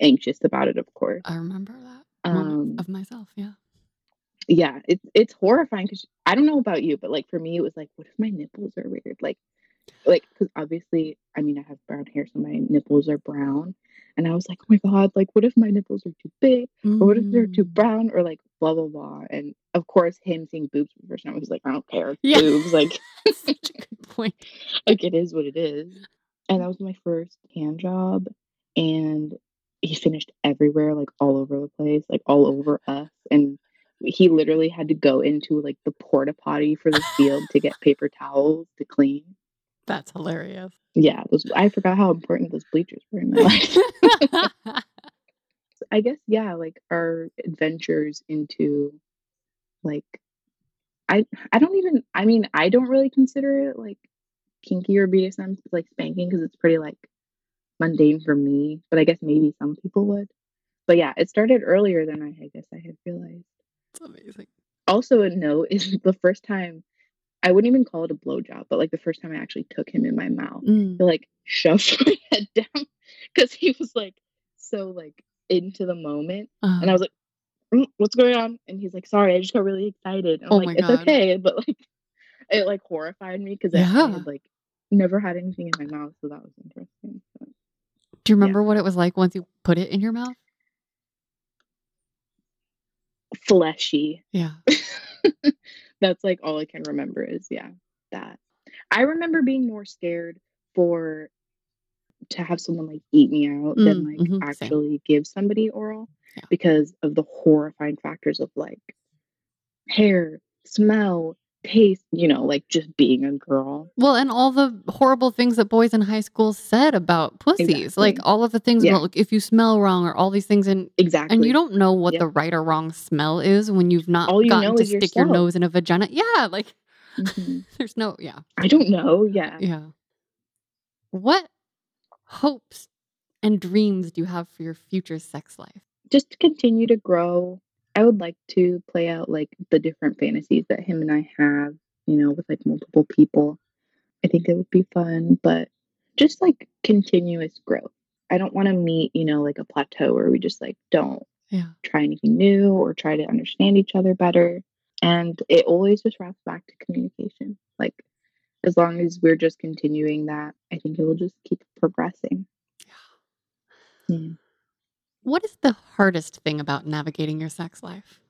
anxious about it. Of course, I remember that um, of myself. Yeah. yeah, it's it's horrifying because I don't know about you, but like for me, it was like, what if my nipples are weird? Like, like because obviously, I mean, I have brown hair, so my nipples are brown, and I was like, oh my god, like what if my nipples are too big, or what if they're too Mm. brown, or like blah blah blah. And of course, him seeing boobs for the first time, I was like, I don't care, Yeah. boobs, like [LAUGHS] Such a good point. [LAUGHS] like it is what it is. And that mm. was my first hand job, and he finished everywhere, like all over the place, like all over us, and he literally had to go into like the porta potty for the field to get paper towels to clean. That's hilarious. Yeah, those I forgot how important those bleachers were in my life. [LAUGHS] I guess yeah, like our adventures into like I I don't even I mean I don't really consider it like kinky or BDSM like spanking because it's pretty like mundane for me, but I guess maybe some people would. But yeah, it started earlier than I, I guess I had realized. It's amazing. Also, a note is [LAUGHS] the first time I wouldn't even call it a blowjob, but like the first time I actually took him in my mouth, Mm. like shoved [LAUGHS] my head down because he was like so like into the moment, and I Uh, was like, "Mm, "What's going on?" And he's like, "Sorry, I just got really excited." I'm oh like, "It's god. okay," [LAUGHS] but like it like horrified me because I, I had like never had anything in my mouth, so that was interesting. But, Do you yeah, remember what it was like once you put it in your mouth? fleshy. Yeah. [LAUGHS] That's like all I can remember is yeah that. I remember being more scared for to have someone like eat me out than Mm, like hmm Same. actually give somebody oral Yeah. because of the horrifying factors of like hair, smell, taste, you know, like just being a girl. Well, and all the horrible things that boys in high school said about pussies, like all of the things Yeah, about like, if you smell wrong or all these things, and exactly, and you don't know what the right or wrong smell is when you've not All you gotten know to stick your nose in a vagina. Yeah, like hmm [LAUGHS] there's no yeah I don't know. Yeah. yeah. What hopes and dreams do you have for your future sex life? Just to continue to grow. I would like to play out like the different fantasies that him and I have, you know, with like multiple people. I think it would be fun, but just like continuous growth. I don't want to meet, you know, like a plateau where we just like don't Yeah. try anything new or try to understand each other better. And it always just wraps back to communication. Like, as long as we're just continuing that, I think it will just keep progressing. Yeah. What is the hardest thing about navigating your sex life?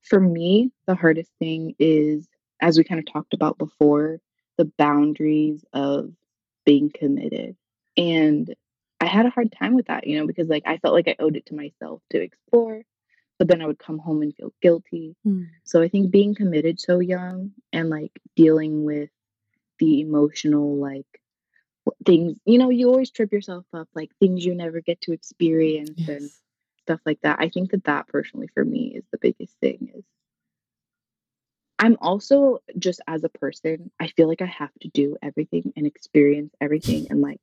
For me, the hardest thing is, as we kind of talked about before, the boundaries of being committed. And I had a hard time with that, you know, because like I felt like I owed it to myself to explore, but then I would come home and feel guilty. Mm. So I think being committed so young and like dealing with the emotional like things, you know, you always trip yourself up like things you never get to experience and stuff like that. I think that that personally for me is the biggest thing is I'm also just as a person, I feel like I have to do everything and experience everything and like.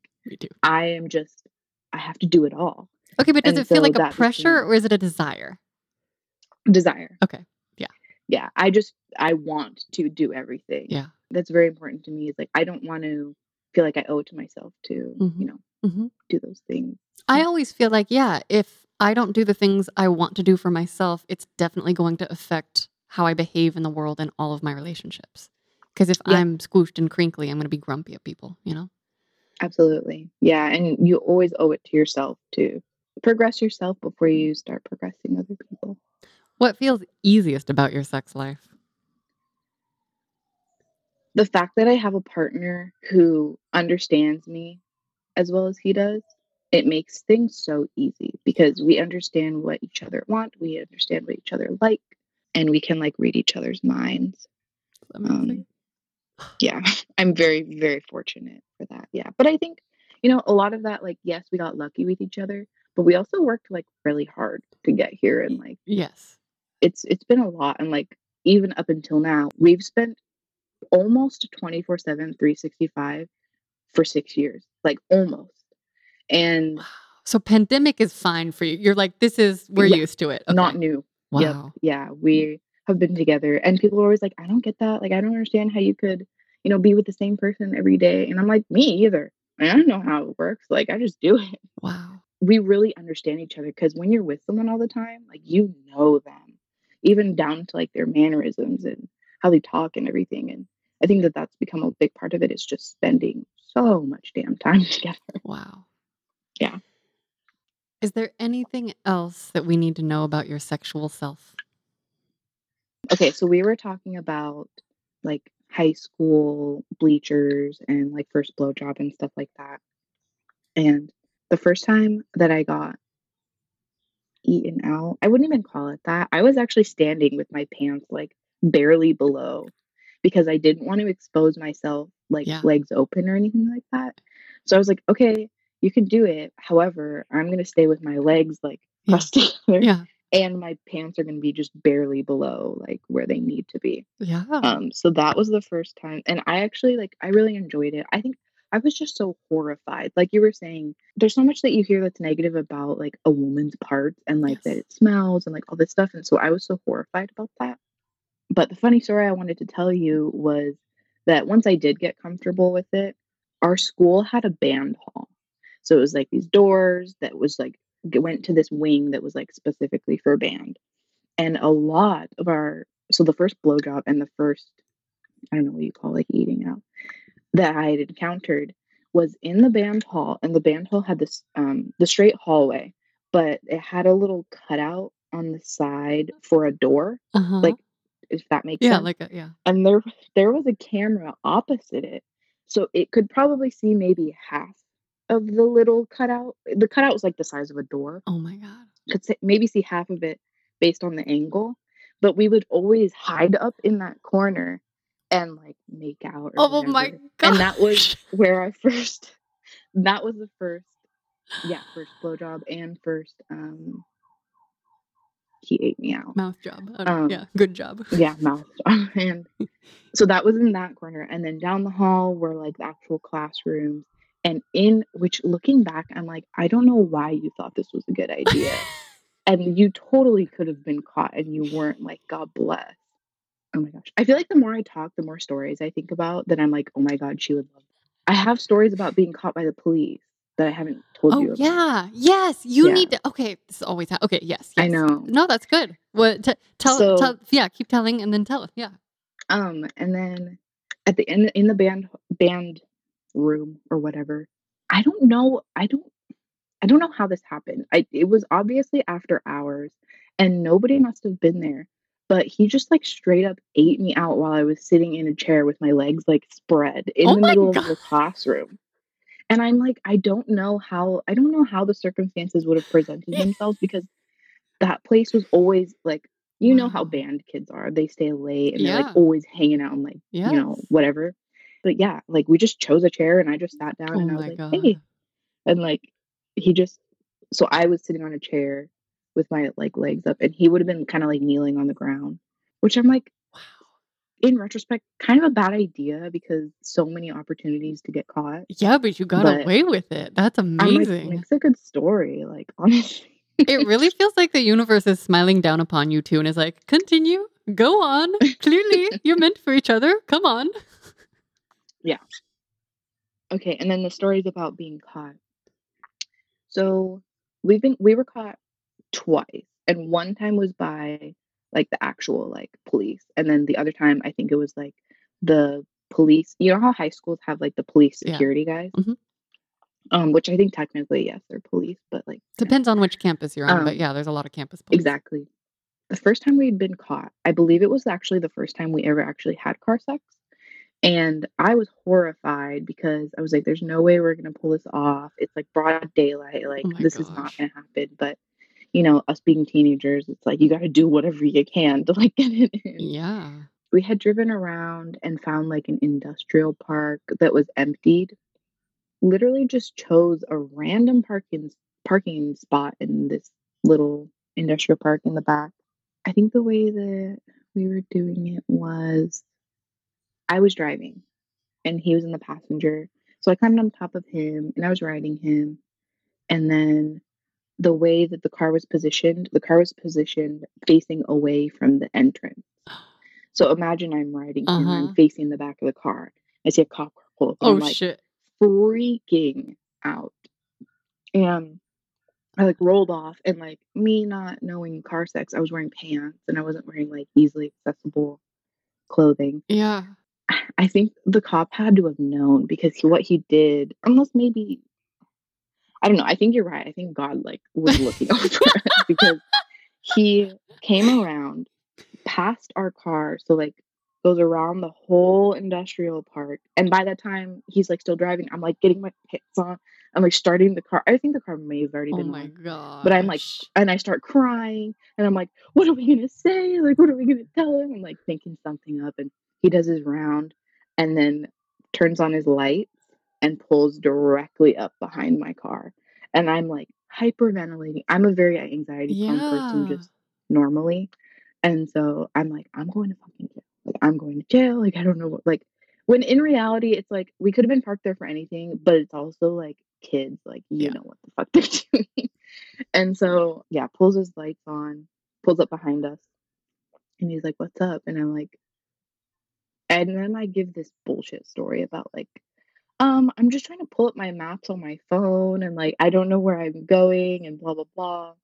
I am just I have to do it all. Okay, but does And it feel so like a pressure or is it a desire? desire. Okay. Yeah. Yeah, I just I want to do everything. Yeah. That's very important to me. Is like I don't want to feel like I owe it to myself to, hmm you know, hmm do those things. I always feel like, yeah, if I don't do the things I want to do for myself, it's definitely going to affect how I behave in the world and all of my relationships. Because if Yeah, I'm squooshed and crinkly, I'm going to be grumpy at people, you know? absolutely. Yeah, and you always owe it to yourself to progress yourself before you start progressing other people. What feels easiest about your sex life? The fact that I have a partner who understands me as well as he does, it makes things so easy because we understand what each other want, we understand what each other like, and we can like read each other's minds. Um, yeah, [LAUGHS] I'm very, very fortunate for that. Yeah. But I think, you know, a lot of that, like, yes, we got lucky with each other, but we also worked like really hard to get here and like Yes. it's it's been a lot and like even up until now, we've spent almost 24/7, 365 for 6 years, like almost. And Wow. So pandemic is fine for you. You're like, this is we're Yeah, used to it. not Okay. new. Yep. Wow. Yeah, we have been together and people are always like, "I don't get that. Like I don't understand how you could, you know, be with the same person every day." And I'm like, "Me either. I don't know how it works. Like I just do it." Wow. We really understand each other because when you're with someone all the time, like you know them, even down to like their mannerisms and how they talk and everything. And I think that that's become a big part of it is just spending so much damn time [LAUGHS] together. Wow. Yeah. Is there anything else that we need to know about your sexual self? Okay, so we were talking about like high school bleachers and like first blowjob and stuff like that. And the first time that I got eaten out, I wouldn't even call it that. I was actually standing with my pants like barely below because I didn't want to expose myself like Yeah. legs open or anything like that. So I was like, okay, you can do it. However, I'm going to stay with my legs like [LAUGHS] Yeah. pressed together Yeah. and my pants are going to be just barely below like where they need to be. Yeah. Um, so that was the first time, and I actually like I really enjoyed it. I think I was just so horrified. Like you were saying, there's so much that you hear that's negative about like a woman's parts and like that it smells and like all this stuff. And so I was so horrified about that. But the funny story I wanted to tell you was that once I did get comfortable with it, our school had a band hall. So it was like these doors that was like went to this wing that was like specifically for band. And a lot of our so the first blowjob and the first I don't know what you call like eating out that I had encountered was in the band hall, and the band hall had this um the straight hallway, but it had a little cutout on the side for a door, Uh-huh. like if that makes yeah, sense. like a, yeah. And there there was a camera opposite it, so it could probably see maybe half of the little cutout. The cutout was like the size of a door. Oh my god. Could say, maybe see half of it based on the angle, but we would always hide up in that corner and like make out Oh my god! And that was where I first [LAUGHS] that was the first yeah, first blowjob and first um he ate me out. Mouth job. Um, yeah, good job. [LAUGHS] Yeah, mouth job. [LAUGHS] And so that was in that corner. And then down the hall were like the actual classrooms. And in which looking back, I'm like, I don't know why you thought this was a good [LAUGHS] idea. and you totally could have been caught and you weren't like, God bless. Oh my gosh. I feel like the more I talk, the more stories I think about that I'm like, oh my God, she would love that. I have stories about being caught by the police that I haven't told Oh you about. yeah, yes. You Yeah. need to. Okay, this is always ha- okay. Yes, I know. No, that's good. What? T- tell, So- tell. Yeah, keep telling and then tell. Yeah. Um, and then at the end in the band band room or whatever, I don't know. I don't. I don't know how this happened. I it was obviously after hours, and nobody must have been there. But he just like straight up ate me out while I was sitting in a chair with my legs like spread in Oh the middle of the classroom. And I'm like, I don't know how. I don't know how the circumstances would have presented themselves because that place was always like you know how band kids are. They stay late and they're like always hanging out and like you know whatever. But yeah, like we just chose a chair and I just sat down Oh and I was like, god. hey, and like he just so I was sitting on a chair with my like legs up and he would have been kind of like kneeling on the ground, which I'm like. In retrospect kind of a bad idea because so many opportunities to get caught. Yeah, but you got But away with it. That's I'm like amazing. makes a good story, like [LAUGHS] honestly. it really feels like the universe is smiling down upon you too and is like, continue, go on. Clearly, [LAUGHS] you're meant for each other. Come on. Yeah. Okay, and then the stories about being caught. So we've been we were caught twice, and one time was by like the actual like police, and then the other time I think it was like the police. You know how high schools have like the police Yeah. security guys, Mhm. um, which I think technically yes, they're police, but like you know, Depends on which campus you're on, but Um, yeah, there's a lot of campus police. exactly. The first time we'd been caught, I believe it was actually the first time we ever actually had car sex. And I was horrified because I was like, there's no way we're going to pull this off. It's like broad daylight. Like, Oh this is not going to happen. But, you know, us being teenagers, it's like you got to do whatever you can to like [LAUGHS] get it in. Yeah. We had driven around and found like an industrial park that was emptied. literally just chose a random parking parking spot in this little industrial park in the back. I think the way that we were doing it was I was driving and he was in the passenger. So I climbed on top of him and I was riding him. And then the way that the car was positioned, the car was positioned facing away from the entrance. [GASPS] So imagine I'm riding Uh-huh. I'm facing the back of the car. I see a cop car pull up. Oh I'm like shit. freaking out. And I like rolled off and like me not knowing car sex, I was wearing pants and I wasn't wearing like easily accessible clothing. Yeah. I think the cop had to have known because he, what he did, unless maybe I don't know. I think you're right. I think God like was looking [LAUGHS] over us because he came around past our car, so like goes around the whole industrial park. And by that time, he's like still driving. I'm like getting my pits on. I'm like starting the car. I think the car may have already been. Oh been my god. But I'm like, and I start crying, and I'm like, what are we gonna say? Like, what are we gonna tell him? I'm like thinking something up, and he does his round, and then turns on his lights and pulls directly up behind my car, and I'm like hyperventilating. I'm a very anxiety prone person, just normally, and so I'm like, I'm going to fucking jail. Like, I'm going to jail. Like, I don't know what. Like, when in reality, it's like we could have been parked there for anything, but it's also like kids, like you Yeah. know what the fuck they're [LAUGHS] doing. And so, yeah, pulls his lights on, pulls up behind us, and he's like, What's up? And I'm like, and then I give this bullshit story about like, um, I'm just trying to pull up my maps on my phone and like, I don't know where I'm going and blah, blah, blah.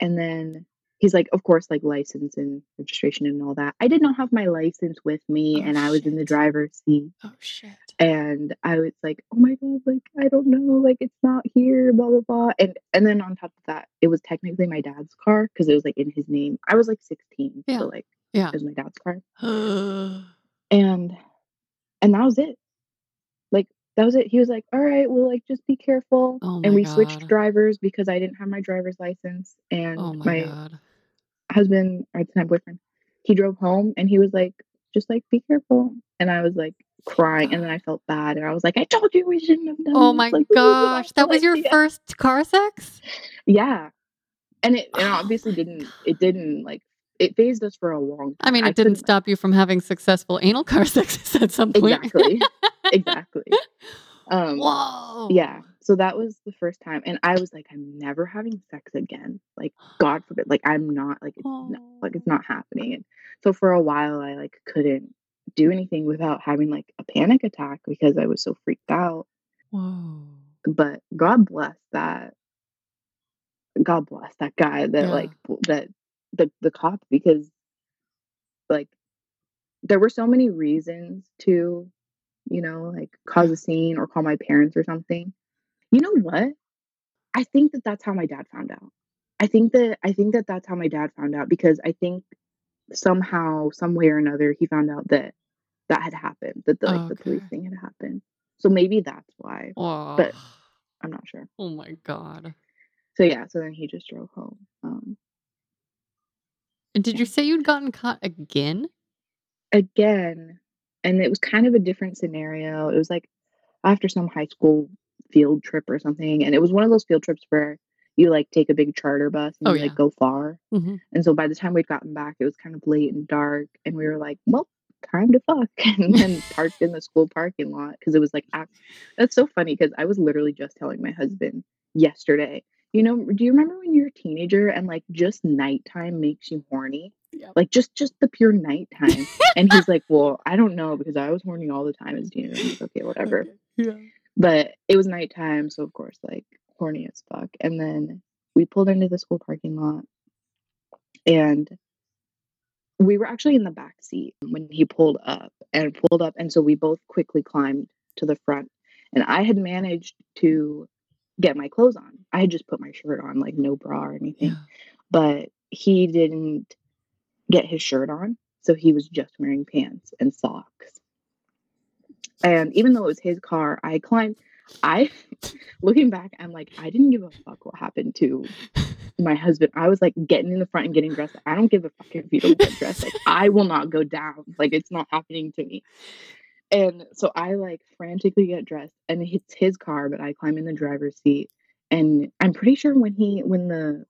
And then he's like, Of course, like license and registration and all that. I did not have my license with me Oh, and I was in the driver's seat. Oh shit. And I was like, oh my god, like I don't know, like it's not here, blah blah blah. And and then on top of that, it was technically my dad's car because it was like in his name. I was like 16, Yeah. so like Yeah. it was my dad's car. [GASPS] And and that was it. Like that was it. He was like, all right, well like just be careful. Oh my and we switched drivers because I didn't have my driver's license. And Oh my, my god. husband, or at the time boyfriend, he drove home and he was like, just like be careful. And I was like crying and then I [GASPS] felt bad and I was like, I told you we shouldn't have done Oh my Like, this was an gosh. That was your idea." [LAUGHS] first car sex? Yeah. And it and Oh [SIGHS] obviously didn't God. it didn't like it fazed us for a long time. I mean, I it didn't couldn't stop you from having successful anal [LAUGHS] car sex at some point. exactly. [LAUGHS] exactly. Um Whoa. yeah. So that was the first time and I was like, I'm never having sex again. Like God forbid. Like I'm not like it's not, like it's not happening. And so for a while I like couldn't do anything without having like a panic attack because I was so freaked out. Whoa. But God bless that God bless that guy that Yeah. like that the the cop because like there were so many reasons to you know like cause a scene or call my parents or something. You know what? I think that that's how my dad found out. I think that I think that that's how my dad found out because I think somehow some way or another he found out that that had happened that the like the police thing had happened. So maybe that's why, but I'm not sure. Oh my god. So yeah, so then he just drove home. Um And did you say you'd gotten caught again? again and it was kind of a different scenario it was like after some high school field trip or something and it was one of those field trips where you like take a big charter bus and Oh you yeah. like go far hmm and so by the time we'd gotten back it was kind of late and dark and we were like well time to fuck [LAUGHS] and then parked in the school parking lot because it was like that's so funny because i was literally just telling my husband yesterday you know do you remember when you're a teenager and like just nighttime makes you horny Yep. like just just the pure nighttime and he's [LAUGHS] like well i don't know because i was horny all the time as a teenager like, okay whatever Okay. Yeah. but it was nighttime so of course like horny as fuck and then we pulled into the school parking lot and we were actually in the back seat when he pulled up and pulled up and so we both quickly climbed to the front and i had managed to get my clothes on. I had just put my shirt on like no bra or anything. Yeah. but he didn't get his shirt on so he was just wearing pants and socks. And even though it was his car i climbed i [LAUGHS] looking back i'm like i didn't give a fuck what happened to my husband. I was like getting in the front and getting dressed. I don't give a fuck if you don't get dressed. Like i will not go down. Like it's not happening to me And so I like frantically get dressed and it's his car, but I climb in the driver's seat. And I'm pretty sure when he when the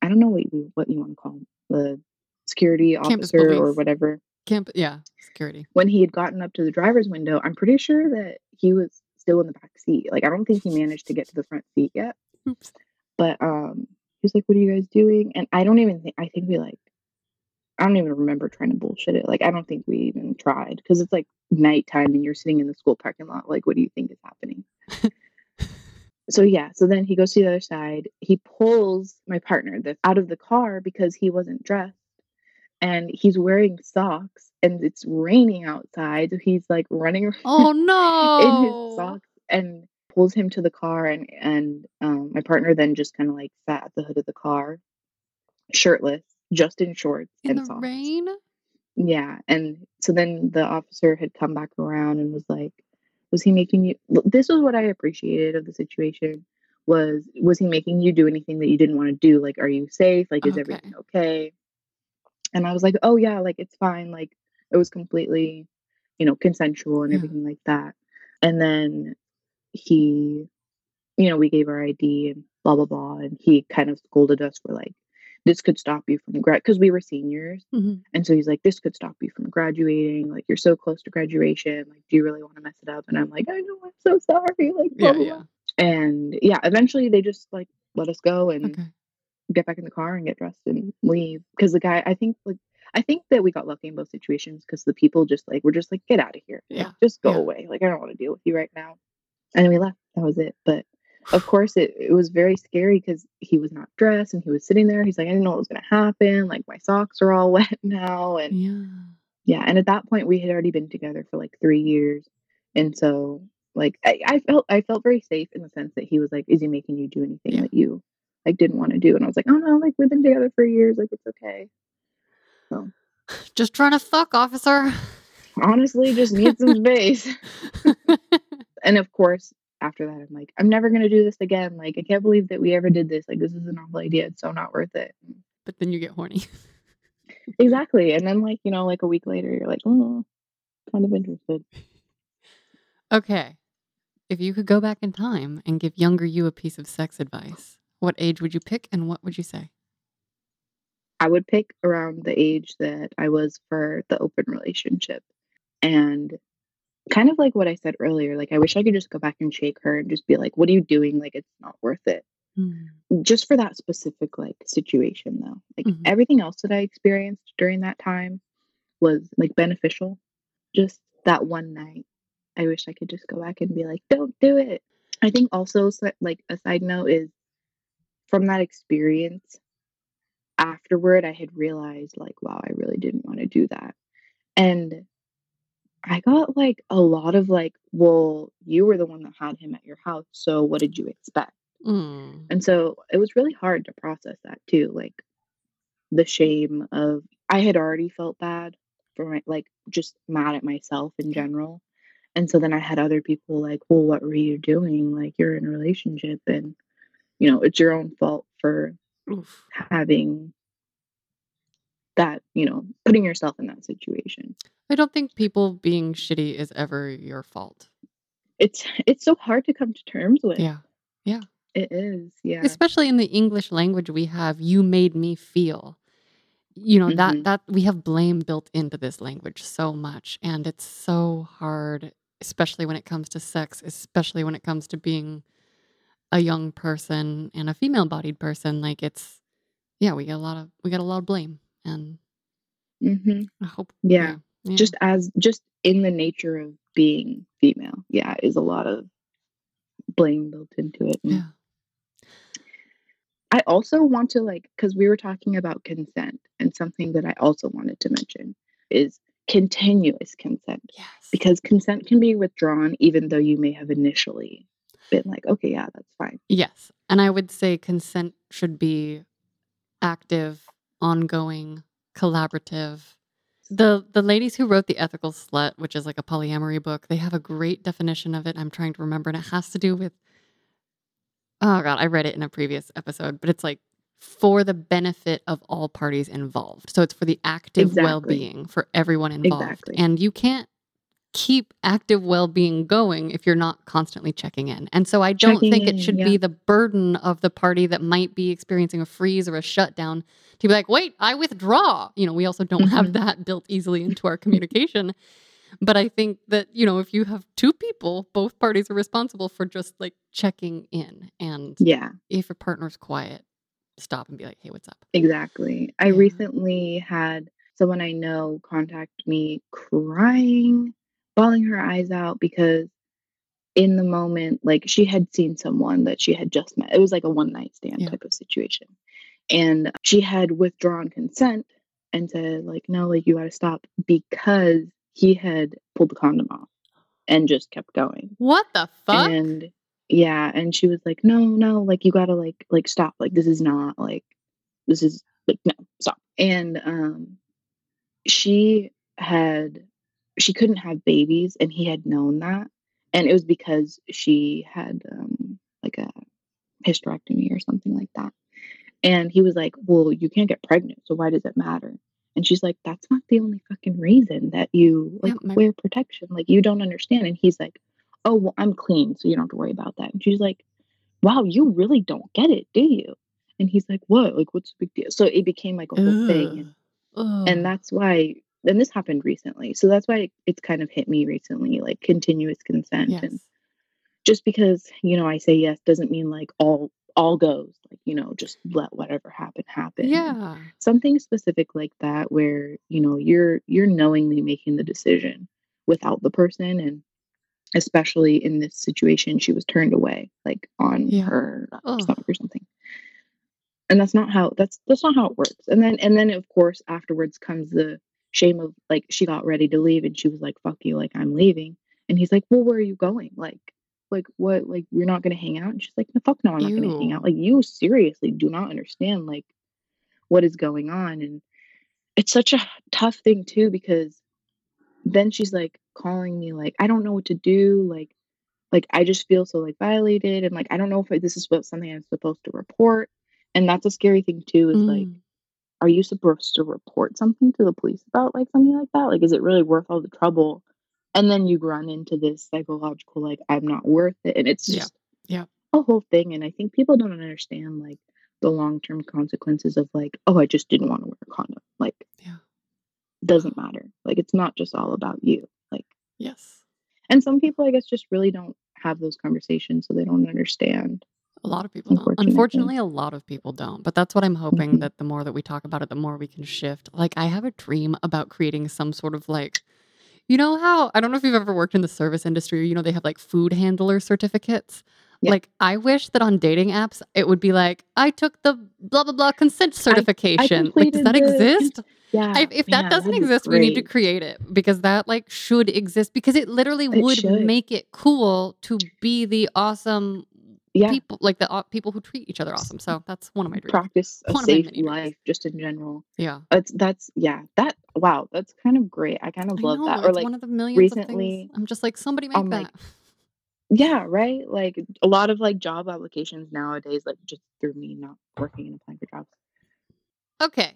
I don't know what you what you want to call him, the security officer or whatever. Camp, yeah, security. When he had gotten up to the driver's window, I'm pretty sure that he was still in the back seat. Like I don't think he managed to get to the front seat yet. Oops. But um he was like, What are you guys doing? And I don't even think I think we like I don't even remember trying to bullshit it. Like I don't think we even tried because it's like nighttime and you're sitting in the school parking lot. Like, what do you think is happening? [LAUGHS] so yeah, so then he goes to the other side. He pulls my partner out of the car because he wasn't dressed, and he's wearing socks, and it's raining outside. So he's like running around Oh no! [LAUGHS] in his socks and pulls him to the car, and and um, my partner then just kind of like sat at the hood of the car, shirtless, just in shorts In and the socks. rain? Yeah, and so then the officer had come back around and was like, "Was he making you?" This was what I appreciated of the situation. Was was he making you do anything that you didn't want to do? Like, are you safe? Like, is Okay. everything okay? And I was like, "Oh yeah, like it's fine. Like it was completely, you know, consensual and Yeah. everything like that." And then he, you know, we gave our ID and blah blah blah, and he kind of scolded us for like, "This could stop you from grad," because we were seniors. Mhm. And so he's like, this could stop you from graduating. Like, you're so close to graduation. Like, do you really want to mess it up? And I'm like, I know, I'm so sorry. Like, blah, Yeah, blah, yeah. And yeah, eventually they just like let us go and Okay. get back in the car and get dressed and leave. Because the guy, I think, like, I think that we got lucky in both situations because the people just like, were just like, get out of here. Like, Yeah, just go yeah. away. Like, I don't want to deal with you right now. And then we left. That was it. But of course, it, it was very scary because he was not dressed and he was sitting there. He's like, I didn't know what was going to happen. Like, my socks are all [LAUGHS] wet now. And Yeah. yeah, and at that point we had already been together for like three years, and so like I, I felt I felt very safe in the sense that he was like, "Is he making you do anything Yeah. that you like didn't want to do?" And I was like, "Oh no, like we've been together for years, like it's okay." So [SIGHS] Just trying to fuck, officer. honestly, just need some space. [LAUGHS] and of course, after that, I'm like, I'm never gonna do this again. Like I can't believe that we ever did this. Like this is an awful idea. It's so not worth it. but then you get horny. [LAUGHS] Exactly. And then like you know, like a week later, you're like, oh, kind of interested. Okay. If you could go back in time and give younger you a piece of sex advice, what age would you pick and what would you say? I would pick around the age that I was for the open relationship. And kind of like what I said earlier, like I wish I could just go back and shake her and just be like, what are you doing? Like it's not worth it. Mm. Just for that specific like situation though. Like Mhm. everything else that I experienced during that time was like beneficial. Just that one night. I wish I could just go back and be like, don't do it. I think also like a side note is from that experience afterward I had realized like wow I really didn't want to do that. And I got like a lot of like well you were the one that had him at your house so what did you expect? Mm. And so it was really hard to process that too like the shame of I had already felt bad for my like just mad at myself in general. And so then I had other people like, well, what were you doing? Like you're in a relationship and you know, it's your own fault for Oof. having that, you know, putting yourself in that situation. I don't think people being shitty is ever your fault. It's it's so hard to come to terms with. Yeah. Yeah. It is. Yeah. Especially in the English language we have, you made me feel. You know, that Mhm. that we have blame built into this language so much and it's so hard especially when it comes to sex, especially when it comes to being a young person and a female bodied person like it's yeah, we get a lot of we get a lot of blame and hmm I hope Yeah. yeah. Just as just in the nature of being female, yeah, is a lot of blame built into it. And yeah. I also want to like because we were talking about consent, and something that I also wanted to mention is continuous consent Yes. because consent can be withdrawn even though you may have initially been like, okay, yeah, that's fine. Yes. And I would say consent should be active, ongoing, collaborative. The the ladies who wrote The Ethical Slut, which is like a polyamory book, they have a great definition of it. I'm trying to remember and it has to do with Oh god, I read it in a previous episode, but it's like for the benefit of all parties involved. So it's for the active Exactly. well-being for everyone involved. Exactly. And you can't keep active well-being going if you're not constantly checking in. And so I don't Checking think in, it should yeah. be the burden of the party that might be experiencing a freeze or a shutdown to be like, "Wait, I withdraw." You know, we also don't have Mhm. that built easily into our communication. But I think that, you know, if you have two people, both parties are responsible for just like checking in. And Yeah, if your partner's quiet, stop and be like, "Hey, what's up?" exactly. I Yeah. recently had someone I know contact me crying, bawling her eyes out because in the moment, like she had seen someone that she had just met. It was like a one night stand Yeah. type of situation. And she had withdrawn consent and said, like, no, like you gotta stop because he had pulled the condom off and just kept going. What the fuck? And yeah, and she was like, "No, no, like you gotta like like stop. Like this is not like this is like no, stop." And um she had she couldn't have babies and he had known that. And it was because she had um like a hysterectomy or something like that. And he was like, "Well, you can't get pregnant, so why does it matter?" And she's like, "That's not the only fucking reason that you like my- wear protection. Like you don't understand." And he's like, "Oh, well, I'm clean, so you don't have to worry about that." And she's like, "Wow, you really don't get it, do you?" And he's like, "What? Like what's the big deal?" So it became like a whole thing. Ugh. and that's why and this happened recently. So that's why it's kind of hit me recently like continuous consent and yes. just because you know I say yes doesn't mean like all all goes like you know just let whatever happen happen. And Yeah. something specific like that where you know you're you're knowingly making the decision without the person and especially in this situation she was turned away like on Yeah. her Ugh. stomach or something and that's not how that's that's not how it works and then and then of course afterwards comes the shame of like she got ready to leave and she was like fuck you like i'm leaving. And he's like well where are you going? Like like what like you're not gonna hang out? And she's like no fuck no i'm not gonna hang out. Like you seriously do not understand like what is going on and it's such a tough thing too because then she's like calling me like i don't know what to do like like i just feel so like violated and like i don't know if this is what something i'm supposed to report and that's a scary thing too is like Mm. Are you supposed to report something to the police about like something like that like is it really worth all the trouble and then you run into this psychological like i'm not worth it and it's Yeah. Yeah. a whole thing and i think people don't understand like the long-term consequences of like oh i just didn't want to wear a condom like Yeah. doesn't matter like it's not just all about you like Yes. and some people i guess just really don't have those conversations so they don't understand A lot of people don't. Unfortunately. Unfortunately, a lot of people don't. But that's what I'm hoping Mhm. that the more that we talk about it, the more we can shift. Like, I have a dream about creating some sort of like, you know, how I don't know if you've ever worked in the service industry or, you know, they have like food handler certificates. Yeah. Like, I wish that on dating apps, it would be like, I took the blah, blah, blah consent certification. Like, does that the exist? yeah I, if that doesn't exist, we need to create it because that like should exist because it literally It would should. make it cool to be the awesome yeah people, like the au- people who treat each other awesome. So that's one of my dreams. practice a One safe life just in general Yeah, uh, it's that's yeah that wow that's kind of great i kind of I love know that or it's like one of the millions of recently things. I'm just like somebody oh make I'm that. like, [LAUGHS] yeah right like a lot of like job applications nowadays like just through me not working and applying for jobs okay,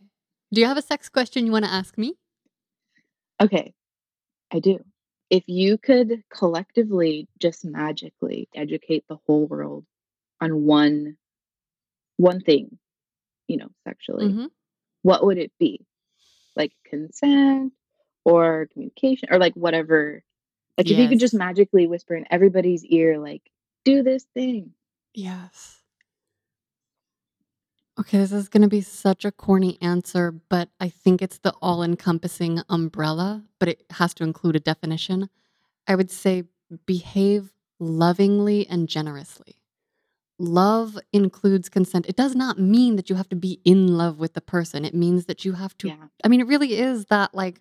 do you have a sex question you want to ask me? okay i do if you could collectively just magically educate the whole world on one one thing you know sexually hmm what would it be like consent or communication or like whatever like if you could just magically whisper in everybody's ear like do this thing Yes. Okay, this is going to be such a corny answer, but I think it's the all encompassing umbrella, but it has to include a definition. I would say behave lovingly and generously. Love includes consent. It does not mean that you have to be in love with the person. It means that you have to, yeah I mean, it really is that like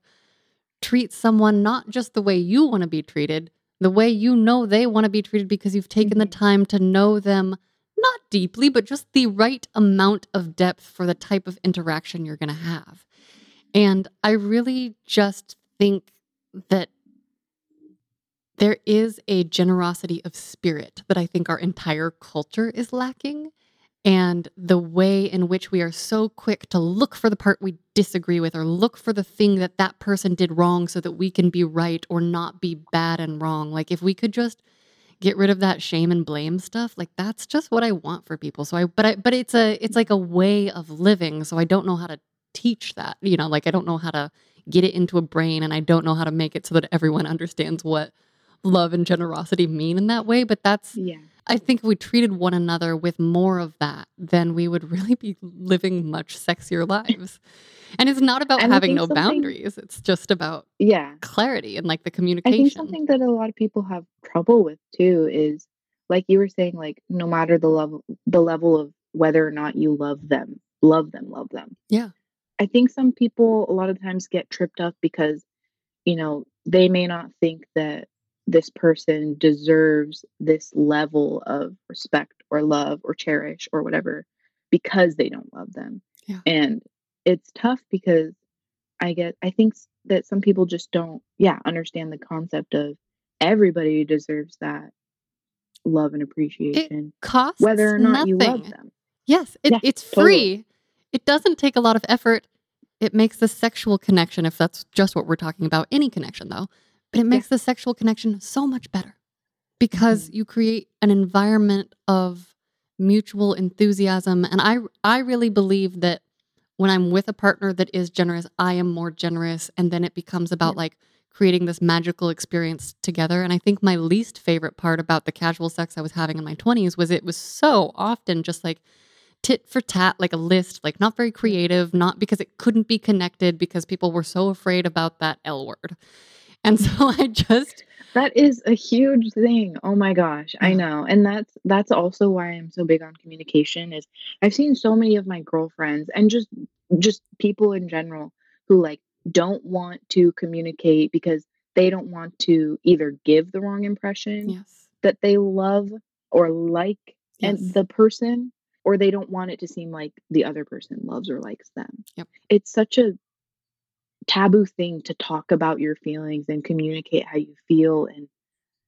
treat someone not just the way you want to be treated, the way you know they want to be treated because you've taken the Mhm. time to know them not deeply, but just the right amount of depth for the type of interaction you're going to have. And I really just think that there is a generosity of spirit that I think our entire culture is lacking. and the way in which we are so quick to look for the part we disagree with or look for the thing that that person did wrong so that we can be right or not be bad and wrong like if we could just get rid of that shame and blame stuff like that's just what i want for people so i but i but it's a it's like a way of living so i don't know how to teach that you know like i don't know how to get it into a brain and i don't know how to make it so that everyone understands what love and generosity mean in that way but that's Yeah. I think if we treated one another with more of that, then we would really be living much sexier lives. And it's not about [LAUGHS] And having no boundaries. It's just about Yeah. clarity and like the communication. I think something that a lot of people have trouble with too is like you were saying, like no matter the level the level of whether or not you love them, love them, love them. Yeah. I think some people a lot of times get tripped up because, you know, they may not think that this person deserves this level of respect or love or cherish or whatever because they don't love them. Yeah. And it's tough because I get I think that some people just don't yeah, understand the concept of everybody deserves that love and It appreciation costs whether or not you love them. Yes, it, Yeah, it's totally. free. It doesn't take a lot of effort. It makes the sexual connection, if that's just what we're talking about, any connection though, but it Yeah. makes the sexual connection so much better because Mhm. you create an environment of mutual enthusiasm. And I I really believe that when I'm with a partner that is generous, I am more generous. And then it becomes about Yeah. like creating this magical experience together. And I think my least favorite part about the casual sex I was having in my 20s was it was so often just like tit for tat, like a list, like not very creative, not because it couldn't be connected because people were so afraid about that L word. And so [LAUGHS] I just, That is a huge thing. Oh my gosh, I know. And that's that's also why I'm so big on communication is I've seen so many of my girlfriends and just just people in general who like don't want to communicate because they don't want to either give the wrong impression yes, that they love or like and the person or they don't want it to seem like the other person loves or likes them. yep. It's such a taboo thing to talk about your feelings and communicate how you feel and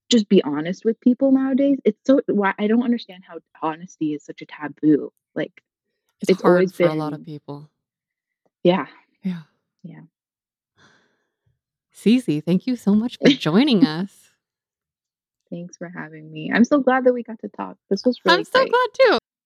just be honest with people nowadays. It's so why I don't understand how honesty is such a taboo. Like It's it's hard always for a lot of people. yeah, Yeah. yeah. Cece, thank you so much for [LAUGHS] joining us. Thanks for having me. I'm so glad that we got to talk. This was I'm so great. glad too.